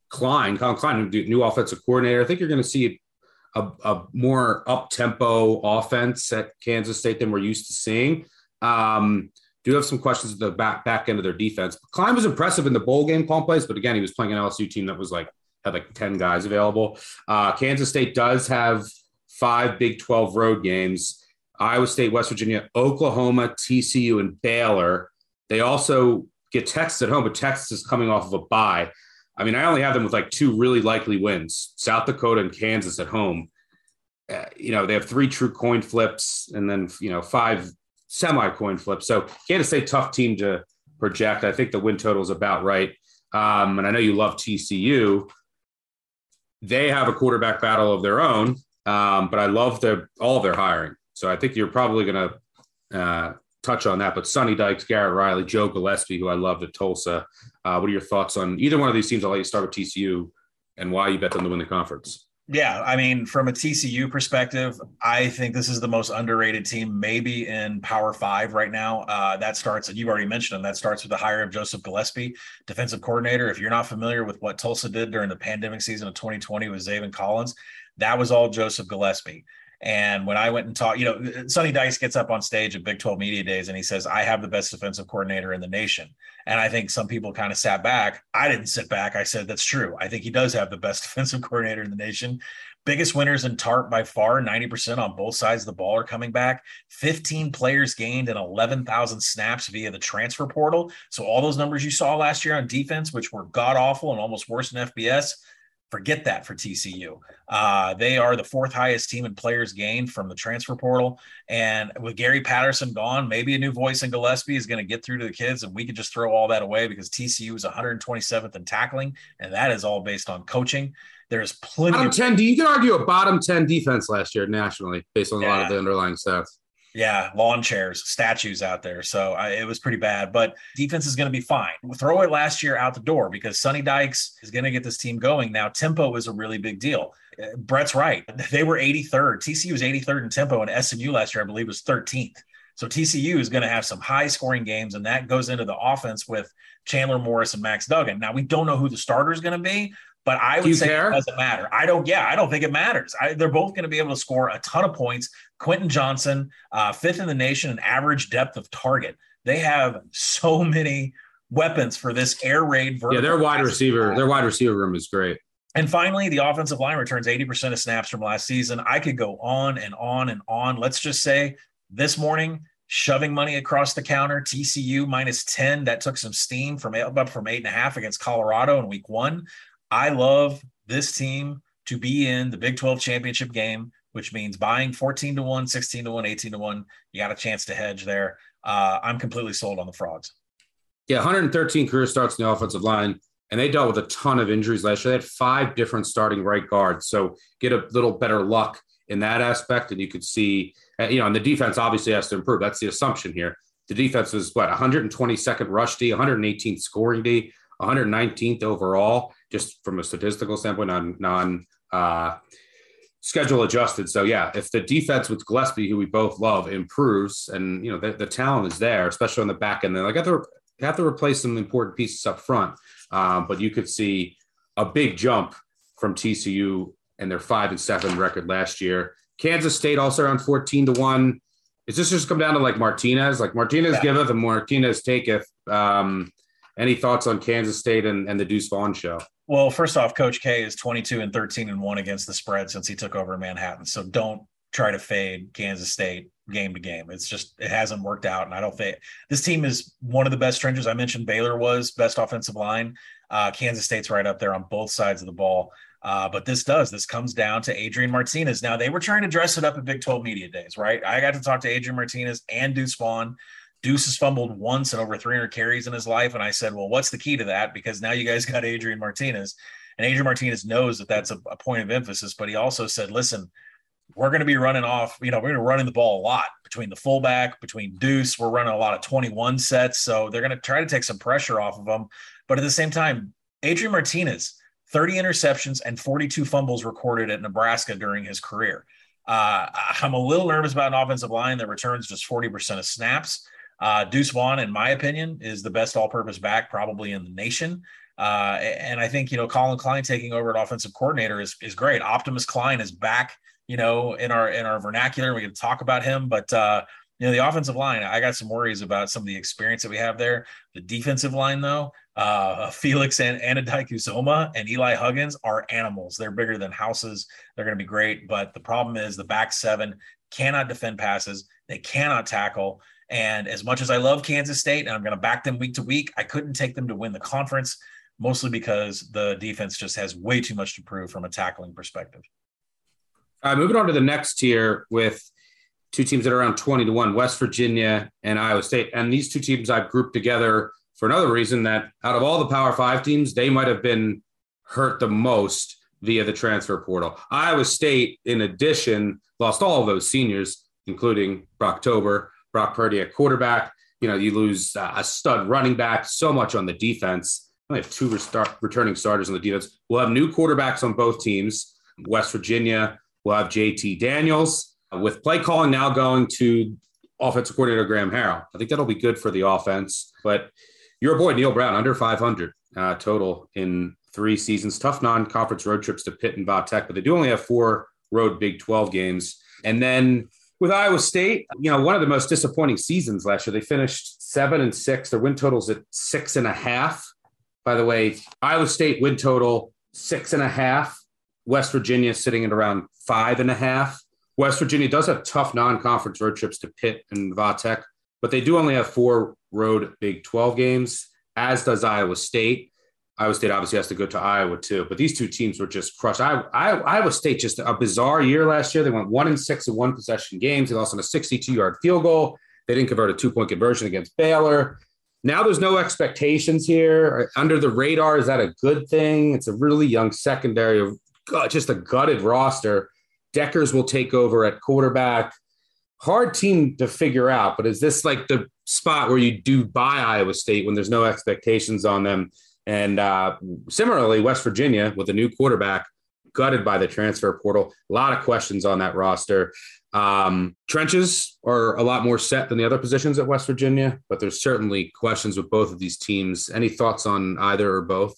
Klein, Collin Klein, new offensive coordinator. I think you're going to see a, a more up tempo offense at Kansas State than we're used to seeing. Um, do have some questions at the back back end of their defense. Klein was impressive in the bowl game calling plays, but again, he was playing an LSU team that was like had like 10 guys available. Uh, Kansas State does have five Big 12 road games. Iowa State, West Virginia, Oklahoma, TCU, and Baylor. They also get Texas at home, but Texas is coming off of a bye. I mean, I only have them with like two really likely wins South Dakota and Kansas at home. Uh, you know, they have three true coin flips and then, you know, five semi coin flips. So Kansas State, tough team to project. I think the win total is about right. Um, and I know you love TCU. They have a quarterback battle of their own, um, but I love all their hiring. So I think you're probably going to uh, touch on that. But Sonny Dykes, Garrett Riley, Joe Gillespie, who I loved at Tulsa. Uh, what are your thoughts on either one of these teams? I'll let you start with TCU and why you bet them to win the conference. Yeah, I mean, from a TCU perspective, I think this is the most underrated team, maybe in Power Five right now. Uh, that starts, and you've already mentioned them. That starts with the hire of Joseph Gillespie, defensive coordinator. If you're not familiar with what Tulsa did during the pandemic season of 2020 with Zaven Collins, that was all Joseph Gillespie. And when I went and talked, you know, Sonny Dykes gets up on stage at Big 12 Media Days and he says, I have the best defensive coordinator in the nation. And I think some people kind of sat back. I didn't sit back. I said, that's true. I think he does have the best defensive coordinator in the nation. Biggest winners in TARP by far, 90% on both sides of the ball are coming back. 15 players gained and 11,000 snaps via the transfer portal. So all those numbers you saw last year on defense, which were god awful and almost worse than FBS, Forget that for TCU. Uh, they are the fourth highest team in players gained from the transfer portal. And with Gary Patterson gone, maybe a new voice in Gillespie is going to get through to the kids, and we could just throw all that away because TCU is 127th in tackling, and that is all based on coaching. There's plenty. Bottom of- 10, you can argue a bottom 10 defense last year nationally based on a lot of the underlying stats. Yeah, lawn chairs, statues out there. So I, it was pretty bad, but defense is going to be fine. We'll throw it last year out the door because Sonny Dykes is going to get this team going. Now, tempo is a really big deal. Uh, Brett's right. They were 83rd. TCU was 83rd in tempo, and SMU last year, I believe, was 13th. So TCU is going to have some high scoring games, and that goes into the offense with Chandler Morris and Max Duggan. Now, we don't know who the starter is going to be, but I would say care? it doesn't matter. I don't, yeah, I don't think it matters. I, they're both going to be able to score a ton of points. Quentin Johnston, uh, fifth in the nation in average depth of target. They have so many weapons for this air raid. Yeah, their wide receiver, their wide receiver room is great. And finally, the offensive line returns 80% of snaps from last season. I could go on and on and on. Let's just say this morning, shoving money across the counter, TCU minus 10. That took some steam from up from eight and a half against Colorado in week one. I love this team to be in the Big 12 championship game, which means buying 14 to 1, 16 to 1, 18 to 1. You got a chance to hedge there. Uh, I'm completely sold on the frogs. Yeah, 113 career starts in the offensive line, and they dealt with a ton of injuries last year. They had five different starting right guards. So get a little better luck in that aspect. And you could see, you know, and the defense obviously has to improve. That's the assumption here. The defense was what 122nd rush D, 118th scoring D, 119th overall, just from a statistical standpoint on non uh, schedule adjusted. So yeah, if the defense with Gillespie, who we both love, improves, and you know the, the talent is there, especially on the back end, then like I have to have to replace some important pieces up front. Um, but you could see a big jump from TCU and their five and seven record last year. Kansas State also around 14 to one. Is this just come down to like Martinez? Like Martinez Yeah. giveth and Martinez taketh. Um, any thoughts on Kansas State and, and the Deuce Vaughn show? Well, first off, Coach K is 22 and 13 and one against the spread since he took over Manhattan. So don't try to fade Kansas State game to game. It's just it hasn't worked out, and I don't think this team is one of the best stringers. I mentioned Baylor was best offensive line. Uh, Kansas State's right up there on both sides of the ball. Uh, but this does. This comes down to Adrian Martinez. Now they were trying to dress it up at Big 12 Media Days, right? I got to talk to Adrian Martinez and Deuce Vaughn. Deuce has fumbled once and over 300 carries in his life, and I said, "Well, what's the key to that?" Because now you guys got Adrian Martinez, and Adrian Martinez knows that that's a, a point of emphasis. But he also said, "Listen, we're going to be running off. You know, we're going to running the ball a lot between the fullback, between Deuce. We're running a lot of 21 sets, so they're going to try to take some pressure off of them. But at the same time, Adrian Martinez, 30 interceptions and 42 fumbles recorded at Nebraska during his career. Uh, I'm a little nervous about an offensive line that returns just 40% of snaps. Uh, Deuce Vaughn, in my opinion, is the best all-purpose back probably in the nation. Uh, and I think you know Collin Klein taking over at offensive coordinator is is great. Optimus Klein is back, you know, in our in our vernacular. We can talk about him, but uh, you know the offensive line. I got some worries about some of the experience that we have there. The defensive line, though, uh, Felix and Anudike-Uzomah and Eli Huggins are animals. They're bigger than houses. They're going to be great, but the problem is the back seven cannot defend passes. They cannot tackle. And as much as I love Kansas State and I'm going to back them week to week, I couldn't take them to win the conference, mostly because the defense just has way too much to prove from a tackling perspective. All right, moving on to the next tier with two teams that are around 20 to 1, West Virginia and Iowa State. And these two teams I've grouped together for another reason that out of all the Power Five teams, they might have been hurt the most via the transfer portal. Iowa State, in addition, lost all of those seniors, including Brock Tober, Brock Purdy at quarterback. You know, you lose uh, a stud running back, so much on the defense. We have two restart, returning starters on the defense. We'll have new quarterbacks on both teams. West Virginia will have JT Daniels, with play calling now going to offensive coordinator Graham Harrell. I think that'll be good for the offense. But your boy Neal Brown under 500 uh, total in three seasons. Tough non-conference road trips to Pitt and Tech, but they do only have four road Big 12 games. And then with Iowa State, you know, one of the most disappointing seasons last year. They finished seven and six. Their win totals at six and a half. By the way, Iowa State win total six and a half. West Virginia sitting at around five and a half. West Virginia does have tough non-conference road trips to Pitt and Tech, but they do only have four road Big 12 games, as does Iowa State. Iowa State obviously has to go to Iowa too, but these two teams were just crushed. I, I, Iowa State just a bizarre year last year. They went one and six in one possession games. They lost on a 62 yard field goal. They didn't convert a two point conversion against Baylor. Now there's no expectations here. Under the radar, is that a good thing? It's a really young secondary, uh, just a gutted roster. Dekkers will take over at quarterback. Hard team to figure out, but is this like the spot where you do buy Iowa State when there's no expectations on them? And uh, similarly, West Virginia with a new quarterback, gutted by the transfer portal. A lot of questions on that roster. Um, trenches are a lot more set than the other positions at West Virginia, but there's certainly questions with both of these teams. Any thoughts on either or both?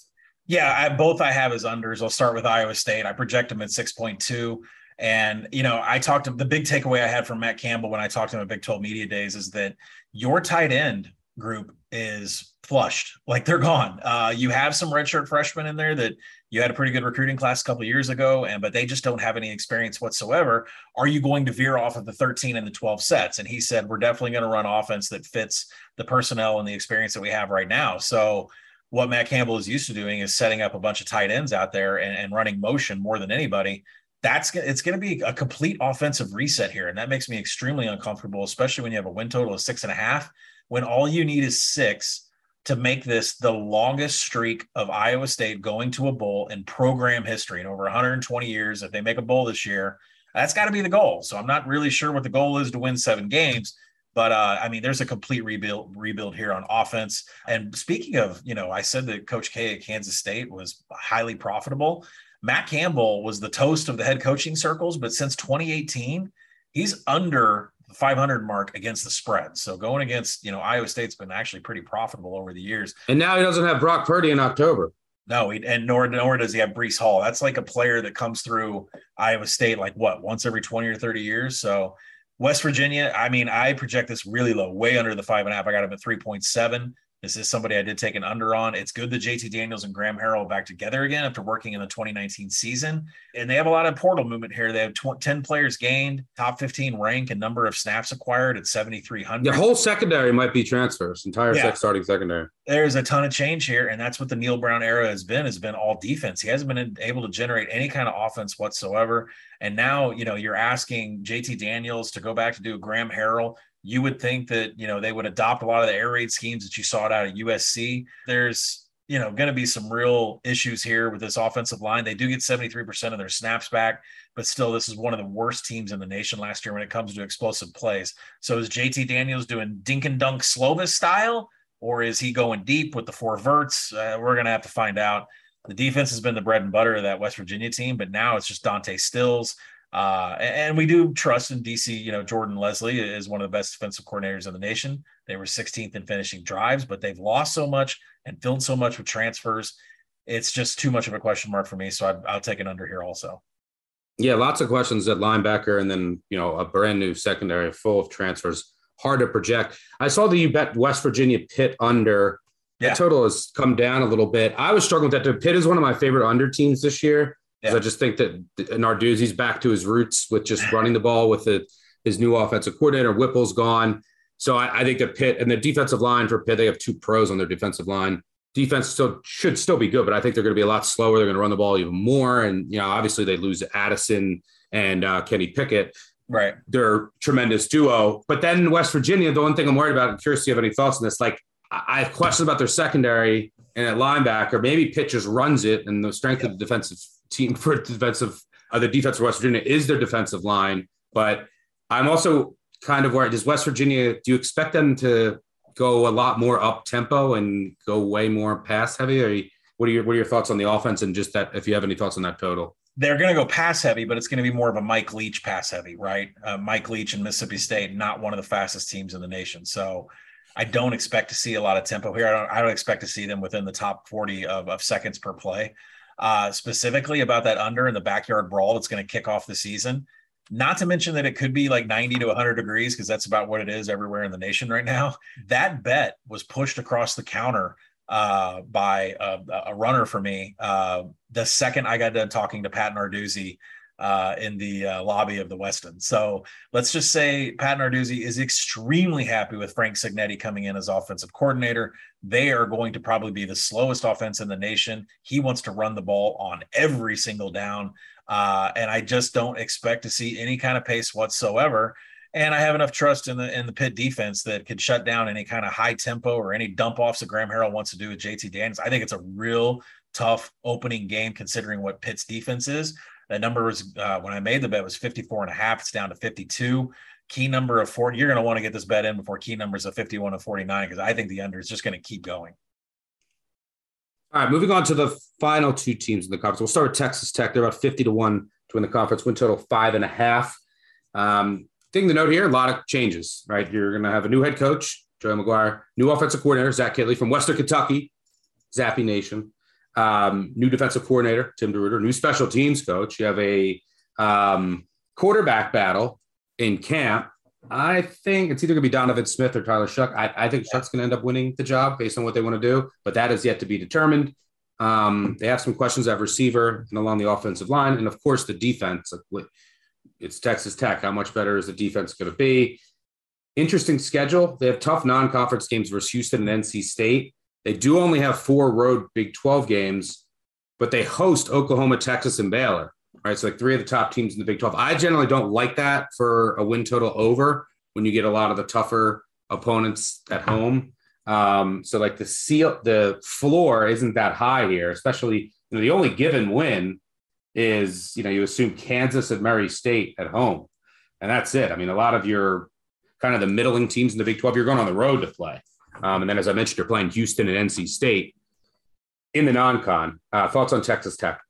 Yeah, I, both I have as unders. I'll start with Iowa State. I project them at 6.2. And, you know, I talked to the big takeaway I had from Matt Campbell when I talked to him at Big 12 Media Days is that your tight end group is flushed like they're gone. Uh, you have some redshirt freshmen in there that you had a pretty good recruiting class a couple years ago and but they just don't have any experience whatsoever. Are you going to veer off of the 13 and the 12 sets? And he said we're definitely going to run offense that fits the personnel and the experience that we have right now. So what matt campbell is used to doing is setting up a bunch of tight ends out there and, and running motion more than anybody. That's it's going to be a complete offensive reset here and that makes me extremely uncomfortable especially when you have a win total of six and a half when all you need is six to make this the longest streak of Iowa State going to a bowl in program history in over 120 years. If they make a bowl this year, that's got to be the goal. So I'm not really sure what the goal is to win seven games, but uh, I mean, there's a complete rebuild rebuild here on offense. And speaking of, you know, I said that Coach K at Kansas State was highly profitable. Matt Campbell was the toast of the head coaching circles, but since 2018, he's under 500 mark against the spread. So going against, you know, Iowa State's been actually pretty profitable over the years. And now he doesn't have Brock Purdy in October. No, he, and nor nor does he have Breece Hall. That's like a player that comes through Iowa State like what once every 20 or 30 years. So West Virginia, I mean, I project this really low, way under the five and a half. I got him at 3.7. This is somebody I did take an under on. It's good that JT Daniels and Graham Harrell back together again after working in the 2019 season. And they have a lot of portal movement here. They have tw- 10 players gained, top 15 rank, and number of snaps acquired at 7,300. The whole secondary might be transfers, entire yeah. starting secondary. There's a ton of change here. And that's what the Neal Brown era has been, has been all defense. He hasn't been able to generate any kind of offense whatsoever. And now, you know, you're asking JT Daniels to go back to do Graham Harrell you would think that you know they would adopt a lot of the air raid schemes that you saw it out of USC. There's you know going to be some real issues here with this offensive line. They do get 73% of their snaps back, but still this is one of the worst teams in the nation last year when it comes to explosive plays. So is JT Daniels doing dink and dunk Slovis style or is he going deep with the four verts? Uh, we're going to have to find out. The defense has been the bread and butter of that West Virginia team, but now it's just Dante Stills. Uh, and we do trust in DC. You know, Jordan Lesley is one of the best defensive coordinators in the nation. They were 16th in finishing drives, but they've lost so much and filled so much with transfers. It's just too much of a question mark for me. So I, I'll take it under here also. Yeah, lots of questions at linebacker, and then you know a brand new secondary full of transfers. Hard to project. I saw that you bet West Virginia Pitt under. Yeah. The total has come down a little bit. I was struggling with that. The Pitt is one of my favorite under teams this year. Yeah. I just think that Narduzzi's back to his roots with just running the ball with the, his new offensive coordinator. Whipple's gone. So I, I, think that Pitt and the defensive line for Pitt, they have two pros on their defensive line. Defense still should still be good, but I think they're going to be a lot slower. They're going to run the ball even more. And, you know, obviously they lose Addison and uh, Kenny Pickett. Right. They're tremendous duo. But then West Virginia, the one thing I'm worried about, I'm curious if you have any thoughts on this. Like I have questions about their secondary and at linebacker. Maybe Pitt just runs it, and the strength of the defensive team for defensive, uh, the defense of West Virginia is their defensive line. But I'm also kind of worried. Does West Virginia? Do you expect them to go a lot more up tempo and go way more pass heavy? Or what are your what are your thoughts on the offense and just that? If you have any thoughts on that total? they're going to go pass heavy, but it's going to be more of a Mike Leach pass heavy, right? Uh, Mike Leach and Mississippi State, not one of the fastest teams in the nation. So I don't expect to see a lot of tempo here. I don't, I don't expect to see them within the top 40 of, of seconds per play. Uh, specifically about that under in the backyard brawl that's going to kick off the season. Not to mention that it could be like 90 to 100 degrees because that's about what it is everywhere in the nation right now. That bet was pushed across the counter uh, by a, a, runner for me. Uh, the second I got done talking to Pat Narduzzi uh, in the uh, lobby of the Westin. So let's just say Pat Narduzzi is extremely happy with Frank Cignetti coming in as offensive coordinator. They are going to probably be the slowest offense in the nation. He wants to run the ball on every single down. Uh, and I just don't expect to see any kind of pace whatsoever. And I have enough trust in the in the Pitt defense that could shut down any kind of high tempo or any dump offs that Graham Harrell wants to do with JT Daniels. I think it's a real tough opening game considering what Pitt's defense is. That number was uh, when I made the bet was 54 and a half. It's down to 52. Key number of 40. You're going to want to get this bet in before key numbers of 51 and 49 because I think the under is just going to keep going. All right, moving on to the final two teams in the conference. We'll start with Texas Tech. They're about 50 to 1 to win the conference, win total five and a half. Um, thing to note here, a lot of changes, right? You're going to have a new head coach, Joey McGuire, new offensive coordinator, Zach Kittley from Western Kentucky, Zappy Nation, um, new defensive coordinator, Tim DeRuyter, new special teams coach. You have a um, quarterback battle in camp. I think it's either going to be Donovan Smith or Tyler Shough. I, I think Shough's going to end up winning the job based on what they want to do, but that is yet to be determined. Um, they have some questions at receiver and along the offensive line, and of course the defense. It's Texas Tech. How much better is the defense going to be? Interesting schedule. They have tough non-conference games versus Houston and NC State. They do only have four road Big 12 games, but they host Oklahoma, Texas, and Baylor. Right, so like three of the top teams in the Big 12. I generally don't like that for a win total over when you get a lot of the tougher opponents at home. Um, so like the seal, the floor isn't that high here, especially you know the only given win is you know you assume Kansas and Murray State at home, and that's it. I mean, a lot of your kind of the middling teams in the Big Twelve, you're going on the road to play, um, and then as I mentioned, you're playing Houston and NC State in the non-con. Uh, thoughts on Texas Tech?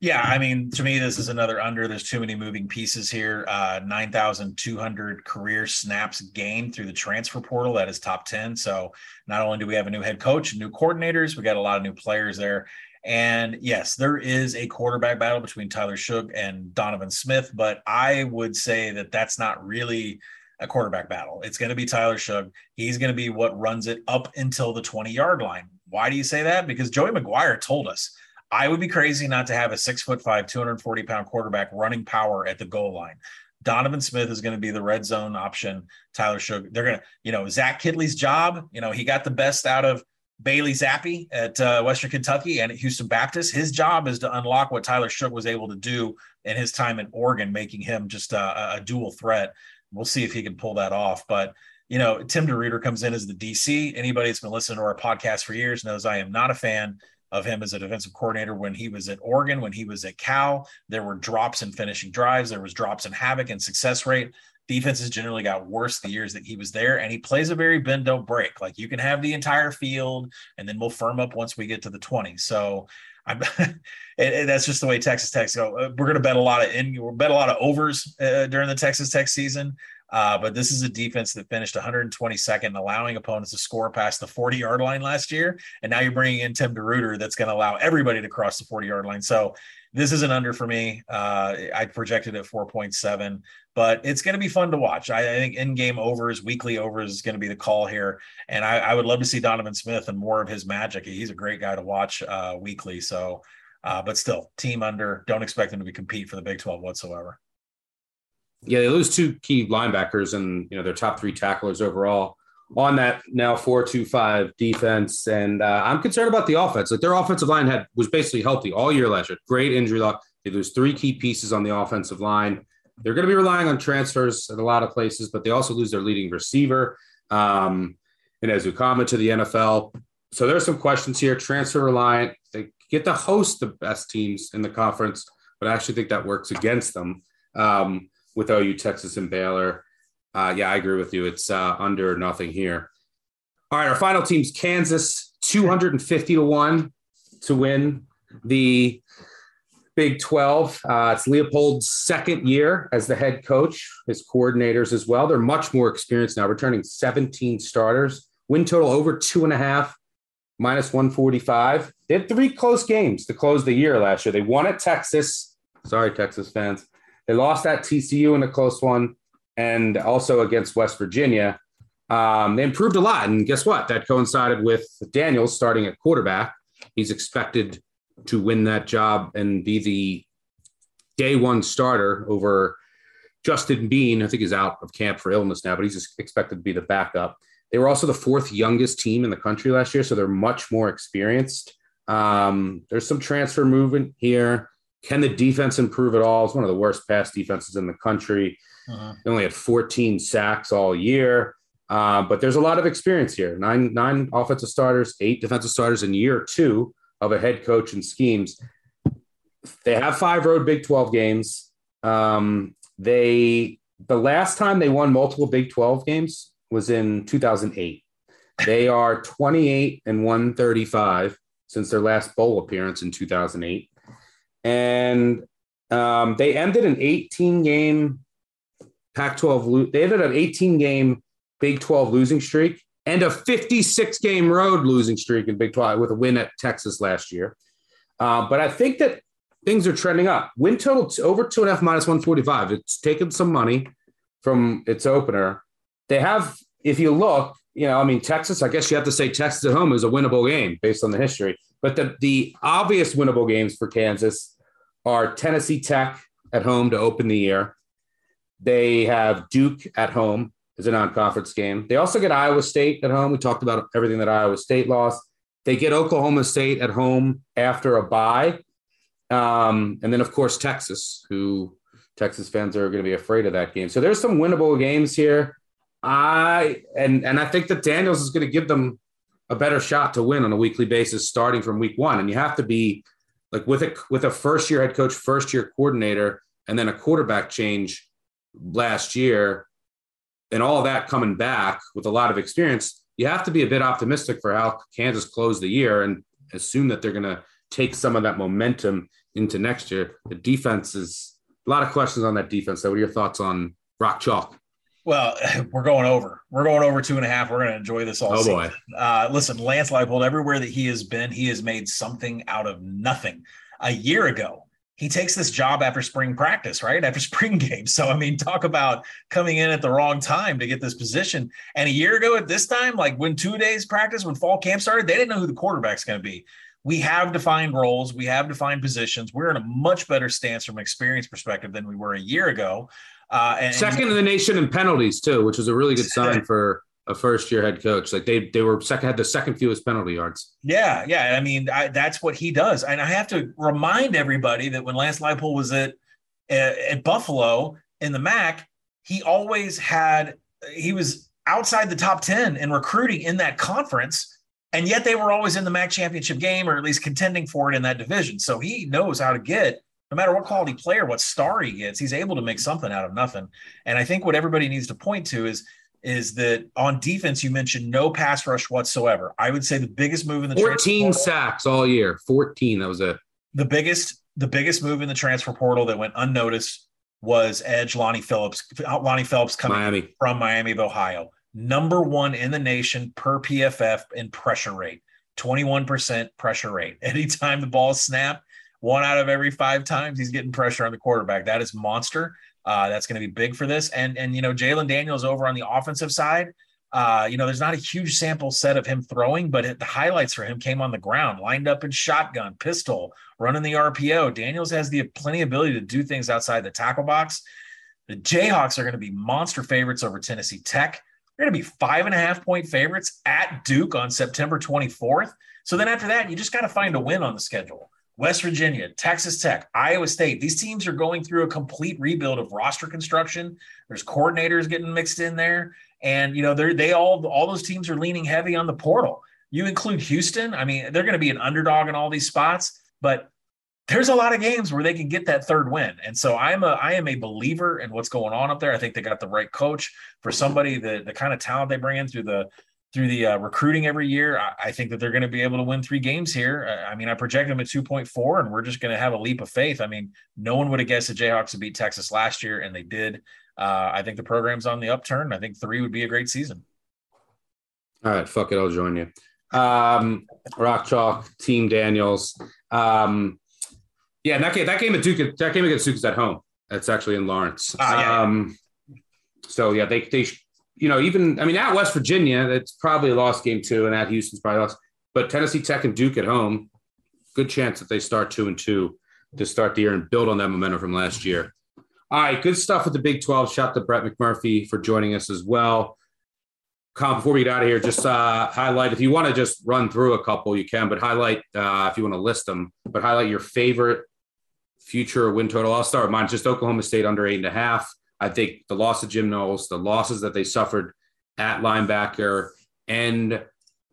Yeah, I mean, to me, this is another under. There's too many moving pieces here. Uh, 9,200 career snaps gained through the transfer portal. That is top 10. So not only do we have a new head coach, new coordinators, we got a lot of new players there. And yes, there is a quarterback battle between Tyler Shough and Donovan Smith, but I would say that that's not really a quarterback battle. It's going to be Tyler Shough. He's going to be what runs it up until the 20 yard line. Why do you say that? Because Joey McGuire told us I would be crazy not to have a six foot five, 240 pound quarterback running power at the goal line. Donovan Smith is going to be the red zone option. Tyler Shough, they're going to, you know, Zach Kittley's job, you know, he got the best out of Bailey Zappe at uh, Western Kentucky and at Houston Baptist. His job is to unlock what Tyler Shough was able to do in his time in Oregon, making him just a, a dual threat. We'll see if he can pull that off. But you know, Tim DeRuyter comes in as the DC. Anybody that's been listening to our podcast for years knows I am not a fan of him as a defensive coordinator when he was at Oregon, when he was at Cal. There were drops in finishing drives, there was drops in havoc and success rate defenses generally got worse the years that he was there. And he plays a very bend, don't break. Like you can have the entire field and then we'll firm up once we get to the 20. So I'm, that's just the way Texas Tech go. Uh, we're going to bet a lot of in, we'll bet a lot of overs uh, during the Texas Tech season. Uh, but this is a defense that finished 122nd, allowing opponents to score past the 40 yard line last year. And now you're bringing in Tim DeRuyter that's going to allow everybody to cross the 40 yard line. So this is an under for me. Uh, I projected at 4.7, but it's going to be fun to watch. I, I think in game overs, weekly overs is going to be the call here. And I, I, would love to see Donovan Smith and more of his magic. He's a great guy to watch uh, weekly. So, uh, but still, team under, don't expect them to be compete for the Big 12 whatsoever. Yeah, they lose two key linebackers and you know their top three tacklers overall on that now four two five defense, and uh, I'm concerned about the offense. Like their offensive line had was basically healthy all year last year. Great injury luck. They lose three key pieces on the offensive line. They're going to be relying on transfers at a lot of places, but they also lose their leading receiver. Um, Inez Ukama to the NFL. So there's some questions here. Transfer reliant. They get to host the best teams in the conference, but I actually think that works against them um, with OU, Texas, and Baylor. Uh, yeah, I agree with you. It's uh, under nothing here. All right, our final team's Kansas, 250 to 1 to win the Big 12. Uh, it's Leipold's second year as the head coach, his coordinators as well. They're much more experienced now, returning 17 starters, win total over two and a half, minus 145. They had three close games to close the year last year. They won at Texas. Sorry, Texas fans. They lost at TCU in a close one and also against West Virginia. Um, they improved a lot. And guess what? That coincided with Daniels starting at quarterback. He's expected to win that job and be the day one starter over Jason Bean. I think he's out of camp for illness now, but he's expected to be the backup. They were also the fourth youngest team in the country last year, so they're much more experienced. Um, there's some transfer movement here. Can the defense improve at all? It's one of the worst pass defenses in the country. Uh-huh. They only had 14 sacks all year. Uh, but there's a lot of experience here. Nine nine offensive starters, eight defensive starters in year two of a head coach and schemes. They have five road Big 12 games. Um, they the last time they won multiple Big 12 games was in 2008. They are 28 and 135 since their last bowl appearance in 2008. And um, they ended an 18 game Pac 12, they ended an 18 game Big 12 losing streak and a 56 game road losing streak in Big 12 with a win at Texas last year. Uh, but I think that things are trending up. Win total t- over two and a half minus 145. It's taken some money from its opener. They have, if you look, you know, I mean, Texas, I guess you have to say Texas at home is a winnable game based on the history. But the, the obvious winnable games for Kansas are Tennessee Tech at home to open the year. They have Duke at home is a non-conference game. They also get Iowa State at home. We talked about everything that Iowa State lost. They get Oklahoma State at home after a bye, um, and then of course Texas, who Texas fans are going to be afraid of that game. So there's some winnable games here. I and and I think that Daniels is going to give them a better shot to win on a weekly basis starting from week one. And you have to be like with a with a first year head coach, first year coordinator, and then a quarterback change last year and all that coming back with a lot of experience, you have to be a bit optimistic for how Kansas closed the year and assume that they're going to take some of that momentum into next year. The defense is a lot of questions on that defense. So, what are your thoughts on Rock Chalk? Well, we're going over. We're going over two and a half. We're going to enjoy this all. Oh season. boy! Uh, listen, Lance Leipold, everywhere that he has been, he has made something out of nothing. A year ago, he takes this job after spring practice, right? After spring games. So, I mean, talk about coming in at the wrong time to get this position. And a year ago at this time, like when two days practice, when fall camp started, they didn't know who the quarterback's going to be. We have defined roles, we have defined positions. We're in a much better stance from an experience perspective than we were a year ago. Uh, and, Second in the nation in penalties, too, which is a really good sign for a first year head coach. Like they they were second had the second fewest penalty yards. Yeah, yeah. I mean, I, that's what he does. And I have to remind everybody that when Lance Leipold was at at Buffalo in the MAC, he always had he was outside the top ten in recruiting in that conference. And yet they were always in the MAC championship game or at least contending for it in that division. So he knows how to get no matter what quality player, what star he gets, he's able to make something out of nothing. And I think what everybody needs to point to is is that on defense, you mentioned no pass rush whatsoever. I would say the biggest move in the 14 sacks all year. 14. That was it. The biggest, the biggest move in the transfer portal that went unnoticed was Edge Lonnie Phillips. Uh, Lonnie Phillips coming Miami. from Miami of Ohio. Number one in the nation per PFF in pressure rate. 21% pressure rate. Anytime the ball snapped, one out of every five times he's getting pressure on the quarterback. That is monster. Uh, that's going to be big for this. And and you know, Jalon Daniels over on the offensive side. Uh, you know, there's not a huge sample set of him throwing, but it, the highlights for him came on the ground, lined up in shotgun, pistol, running the RPO. Daniels has the plenty ability to do things outside the tackle box. The Jayhawks are going to be monster favorites over Tennessee Tech. They're going to be five and a half point favorites at Duke on September 24th. So then after that, you just got to find a win on the schedule. West Virginia, Texas Tech, Iowa State. These teams are going through a complete rebuild of roster construction. There's coordinators getting mixed in there. And you know, they're they all all those teams are leaning heavy on the portal. You include Houston. I mean, they're going to be an underdog in all these spots, but there's a lot of games where they can get that third win. And so I'm a I am a believer in what's going on up there. I think they got the right coach for somebody the the kind of talent they bring in through the through the uh, recruiting every year. I, I, think that they're going to be able to win three games here. I mean, I project them at 2.4, and we're just going to have a leap of faith. I mean, no one would have guessed the Jayhawks would beat Texas last year, and they did. Uh, I think the program's on the upturn. I think three would be a great season. All right, fuck it, I'll join you. Um, Rock Chalk, Team Daniels. Um, yeah, that game, that game at Duke, that game against Duke is at home. That's actually in Lawrence. Ah, yeah, um, so yeah, they they you know even I mean at West Virginia, it's probably a lost game too, and at Houston's probably lost. But Tennessee Tech and Duke at home, good chance that they start two and two to start the year and build on that momentum from last year. All right, good stuff with the Big 12. Shout to Brett McMurphy for joining us as well. Colin, before we get out of here, just uh, highlight if you want to just run through a couple, you can, but highlight uh, if you want to list them, but highlight your favorite future win total. I'll start with mine. Just Oklahoma State under eight and a half. I think the loss of Jim Knowles, the losses that they suffered at linebacker and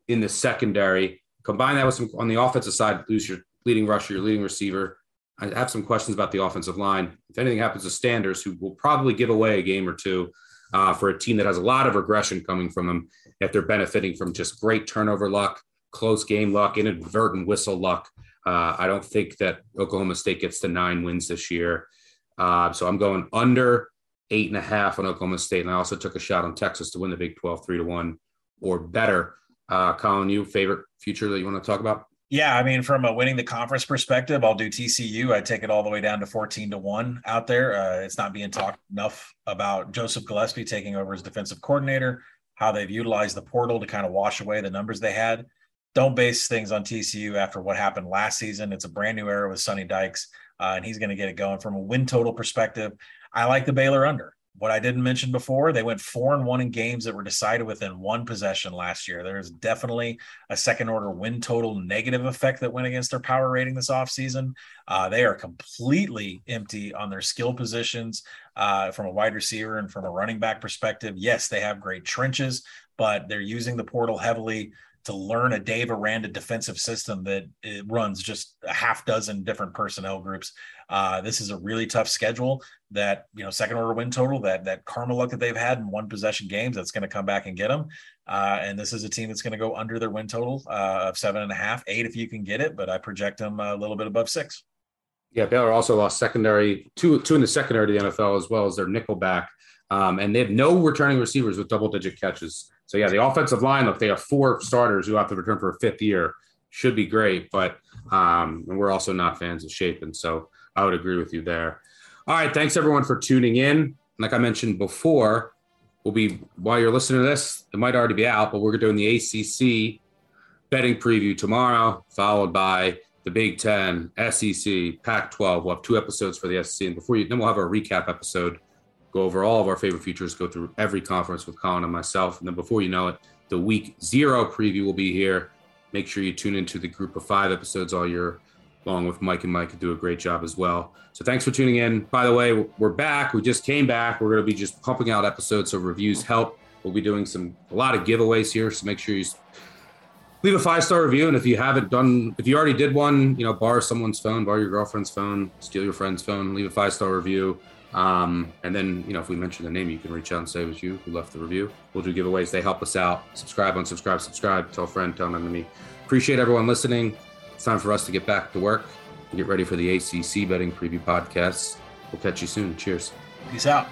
in the secondary, combine that with some on the offensive side, lose your leading rusher, your leading receiver. I have some questions about the offensive line. If anything happens to Sanders, who will probably give away a game or two uh, for a team that has a lot of regression coming from them, if they're benefiting from just great turnover luck, close game luck, inadvertent whistle luck. Uh, I don't think that Oklahoma State gets to nine wins this year. Uh, so I'm going under eight and a half on Oklahoma State. And I also took a shot on Texas to win the Big 12 three to one or better. Uh, Colin, you favorite future that you want to talk about? Yeah, I mean, from a winning the conference perspective, I'll do TCU. I take it all the way down to 14 to 1 out there. Uh, it's not being talked enough about Joseph Gillespie taking over as defensive coordinator, how they've utilized the portal to kind of wash away the numbers they had don't base things on TCU after what happened last season. It's a brand new era with Sonny Dykes, uh, and he's going to get it going from a win total perspective. I like the Baylor under. What I didn't mention before, they went four and one in games that were decided within one possession last year. There's definitely a second order win total negative effect that went against their power rating this offseason. Uh, they are completely empty on their skill positions uh, from a wide receiver and from a running back perspective. Yes, they have great trenches, but they're using the portal heavily to learn a Dave Aranda defensive system that runs just a half dozen different personnel groups. Uh, this is a really tough schedule that, you know, second order win total, that, that karma luck that they've had in one possession games, that's going to come back and get them. Uh, and this is a team that's going to go under their win total uh, of seven and a half, eight if you can get it, but I project them a little bit above six. Yeah, Baylor also lost secondary two two in the secondary to the NFL as well as their nickel back, um, and they have no returning receivers with double digit catches. So yeah, the offensive line, look, they have four starters who have to return for a fifth year. Should be great, but um, we're also not fans of Shapen, so I would agree with you there. All right, thanks everyone for tuning in. Like I mentioned before, we'll be while you're listening to this, it might already be out, but we're doing the ACC betting preview tomorrow, followed by the Big Ten, SEC, Pac-12. We'll have two episodes for the SEC, and before you, then we'll have a recap episode go over all of our favorite features, go through every conference with Colin and myself. And then before you know it, the week zero preview will be here. Make sure you tune into the group of five episodes all year along with Mike and Mike and do a great job as well. So thanks for tuning in. By the way, we're back. We just came back. We're going to be just pumping out episodes so reviews help. We'll be doing some a lot of giveaways here. So make sure you leave a five star review. And if you haven't done, if you already did one, you know, borrow someone's phone, borrow your girlfriend's phone, steal your friend's phone, leave a five star review. Um, and then, you know, if we mention the name, you can reach out and say it was you who left the review. We'll do giveaways. They help us out. Subscribe, unsubscribe, subscribe. Tell a friend, tell an enemy. Appreciate everyone listening. It's time for us to get back to work and get ready for the ACC betting preview podcast. We'll catch you soon. Cheers. Peace out.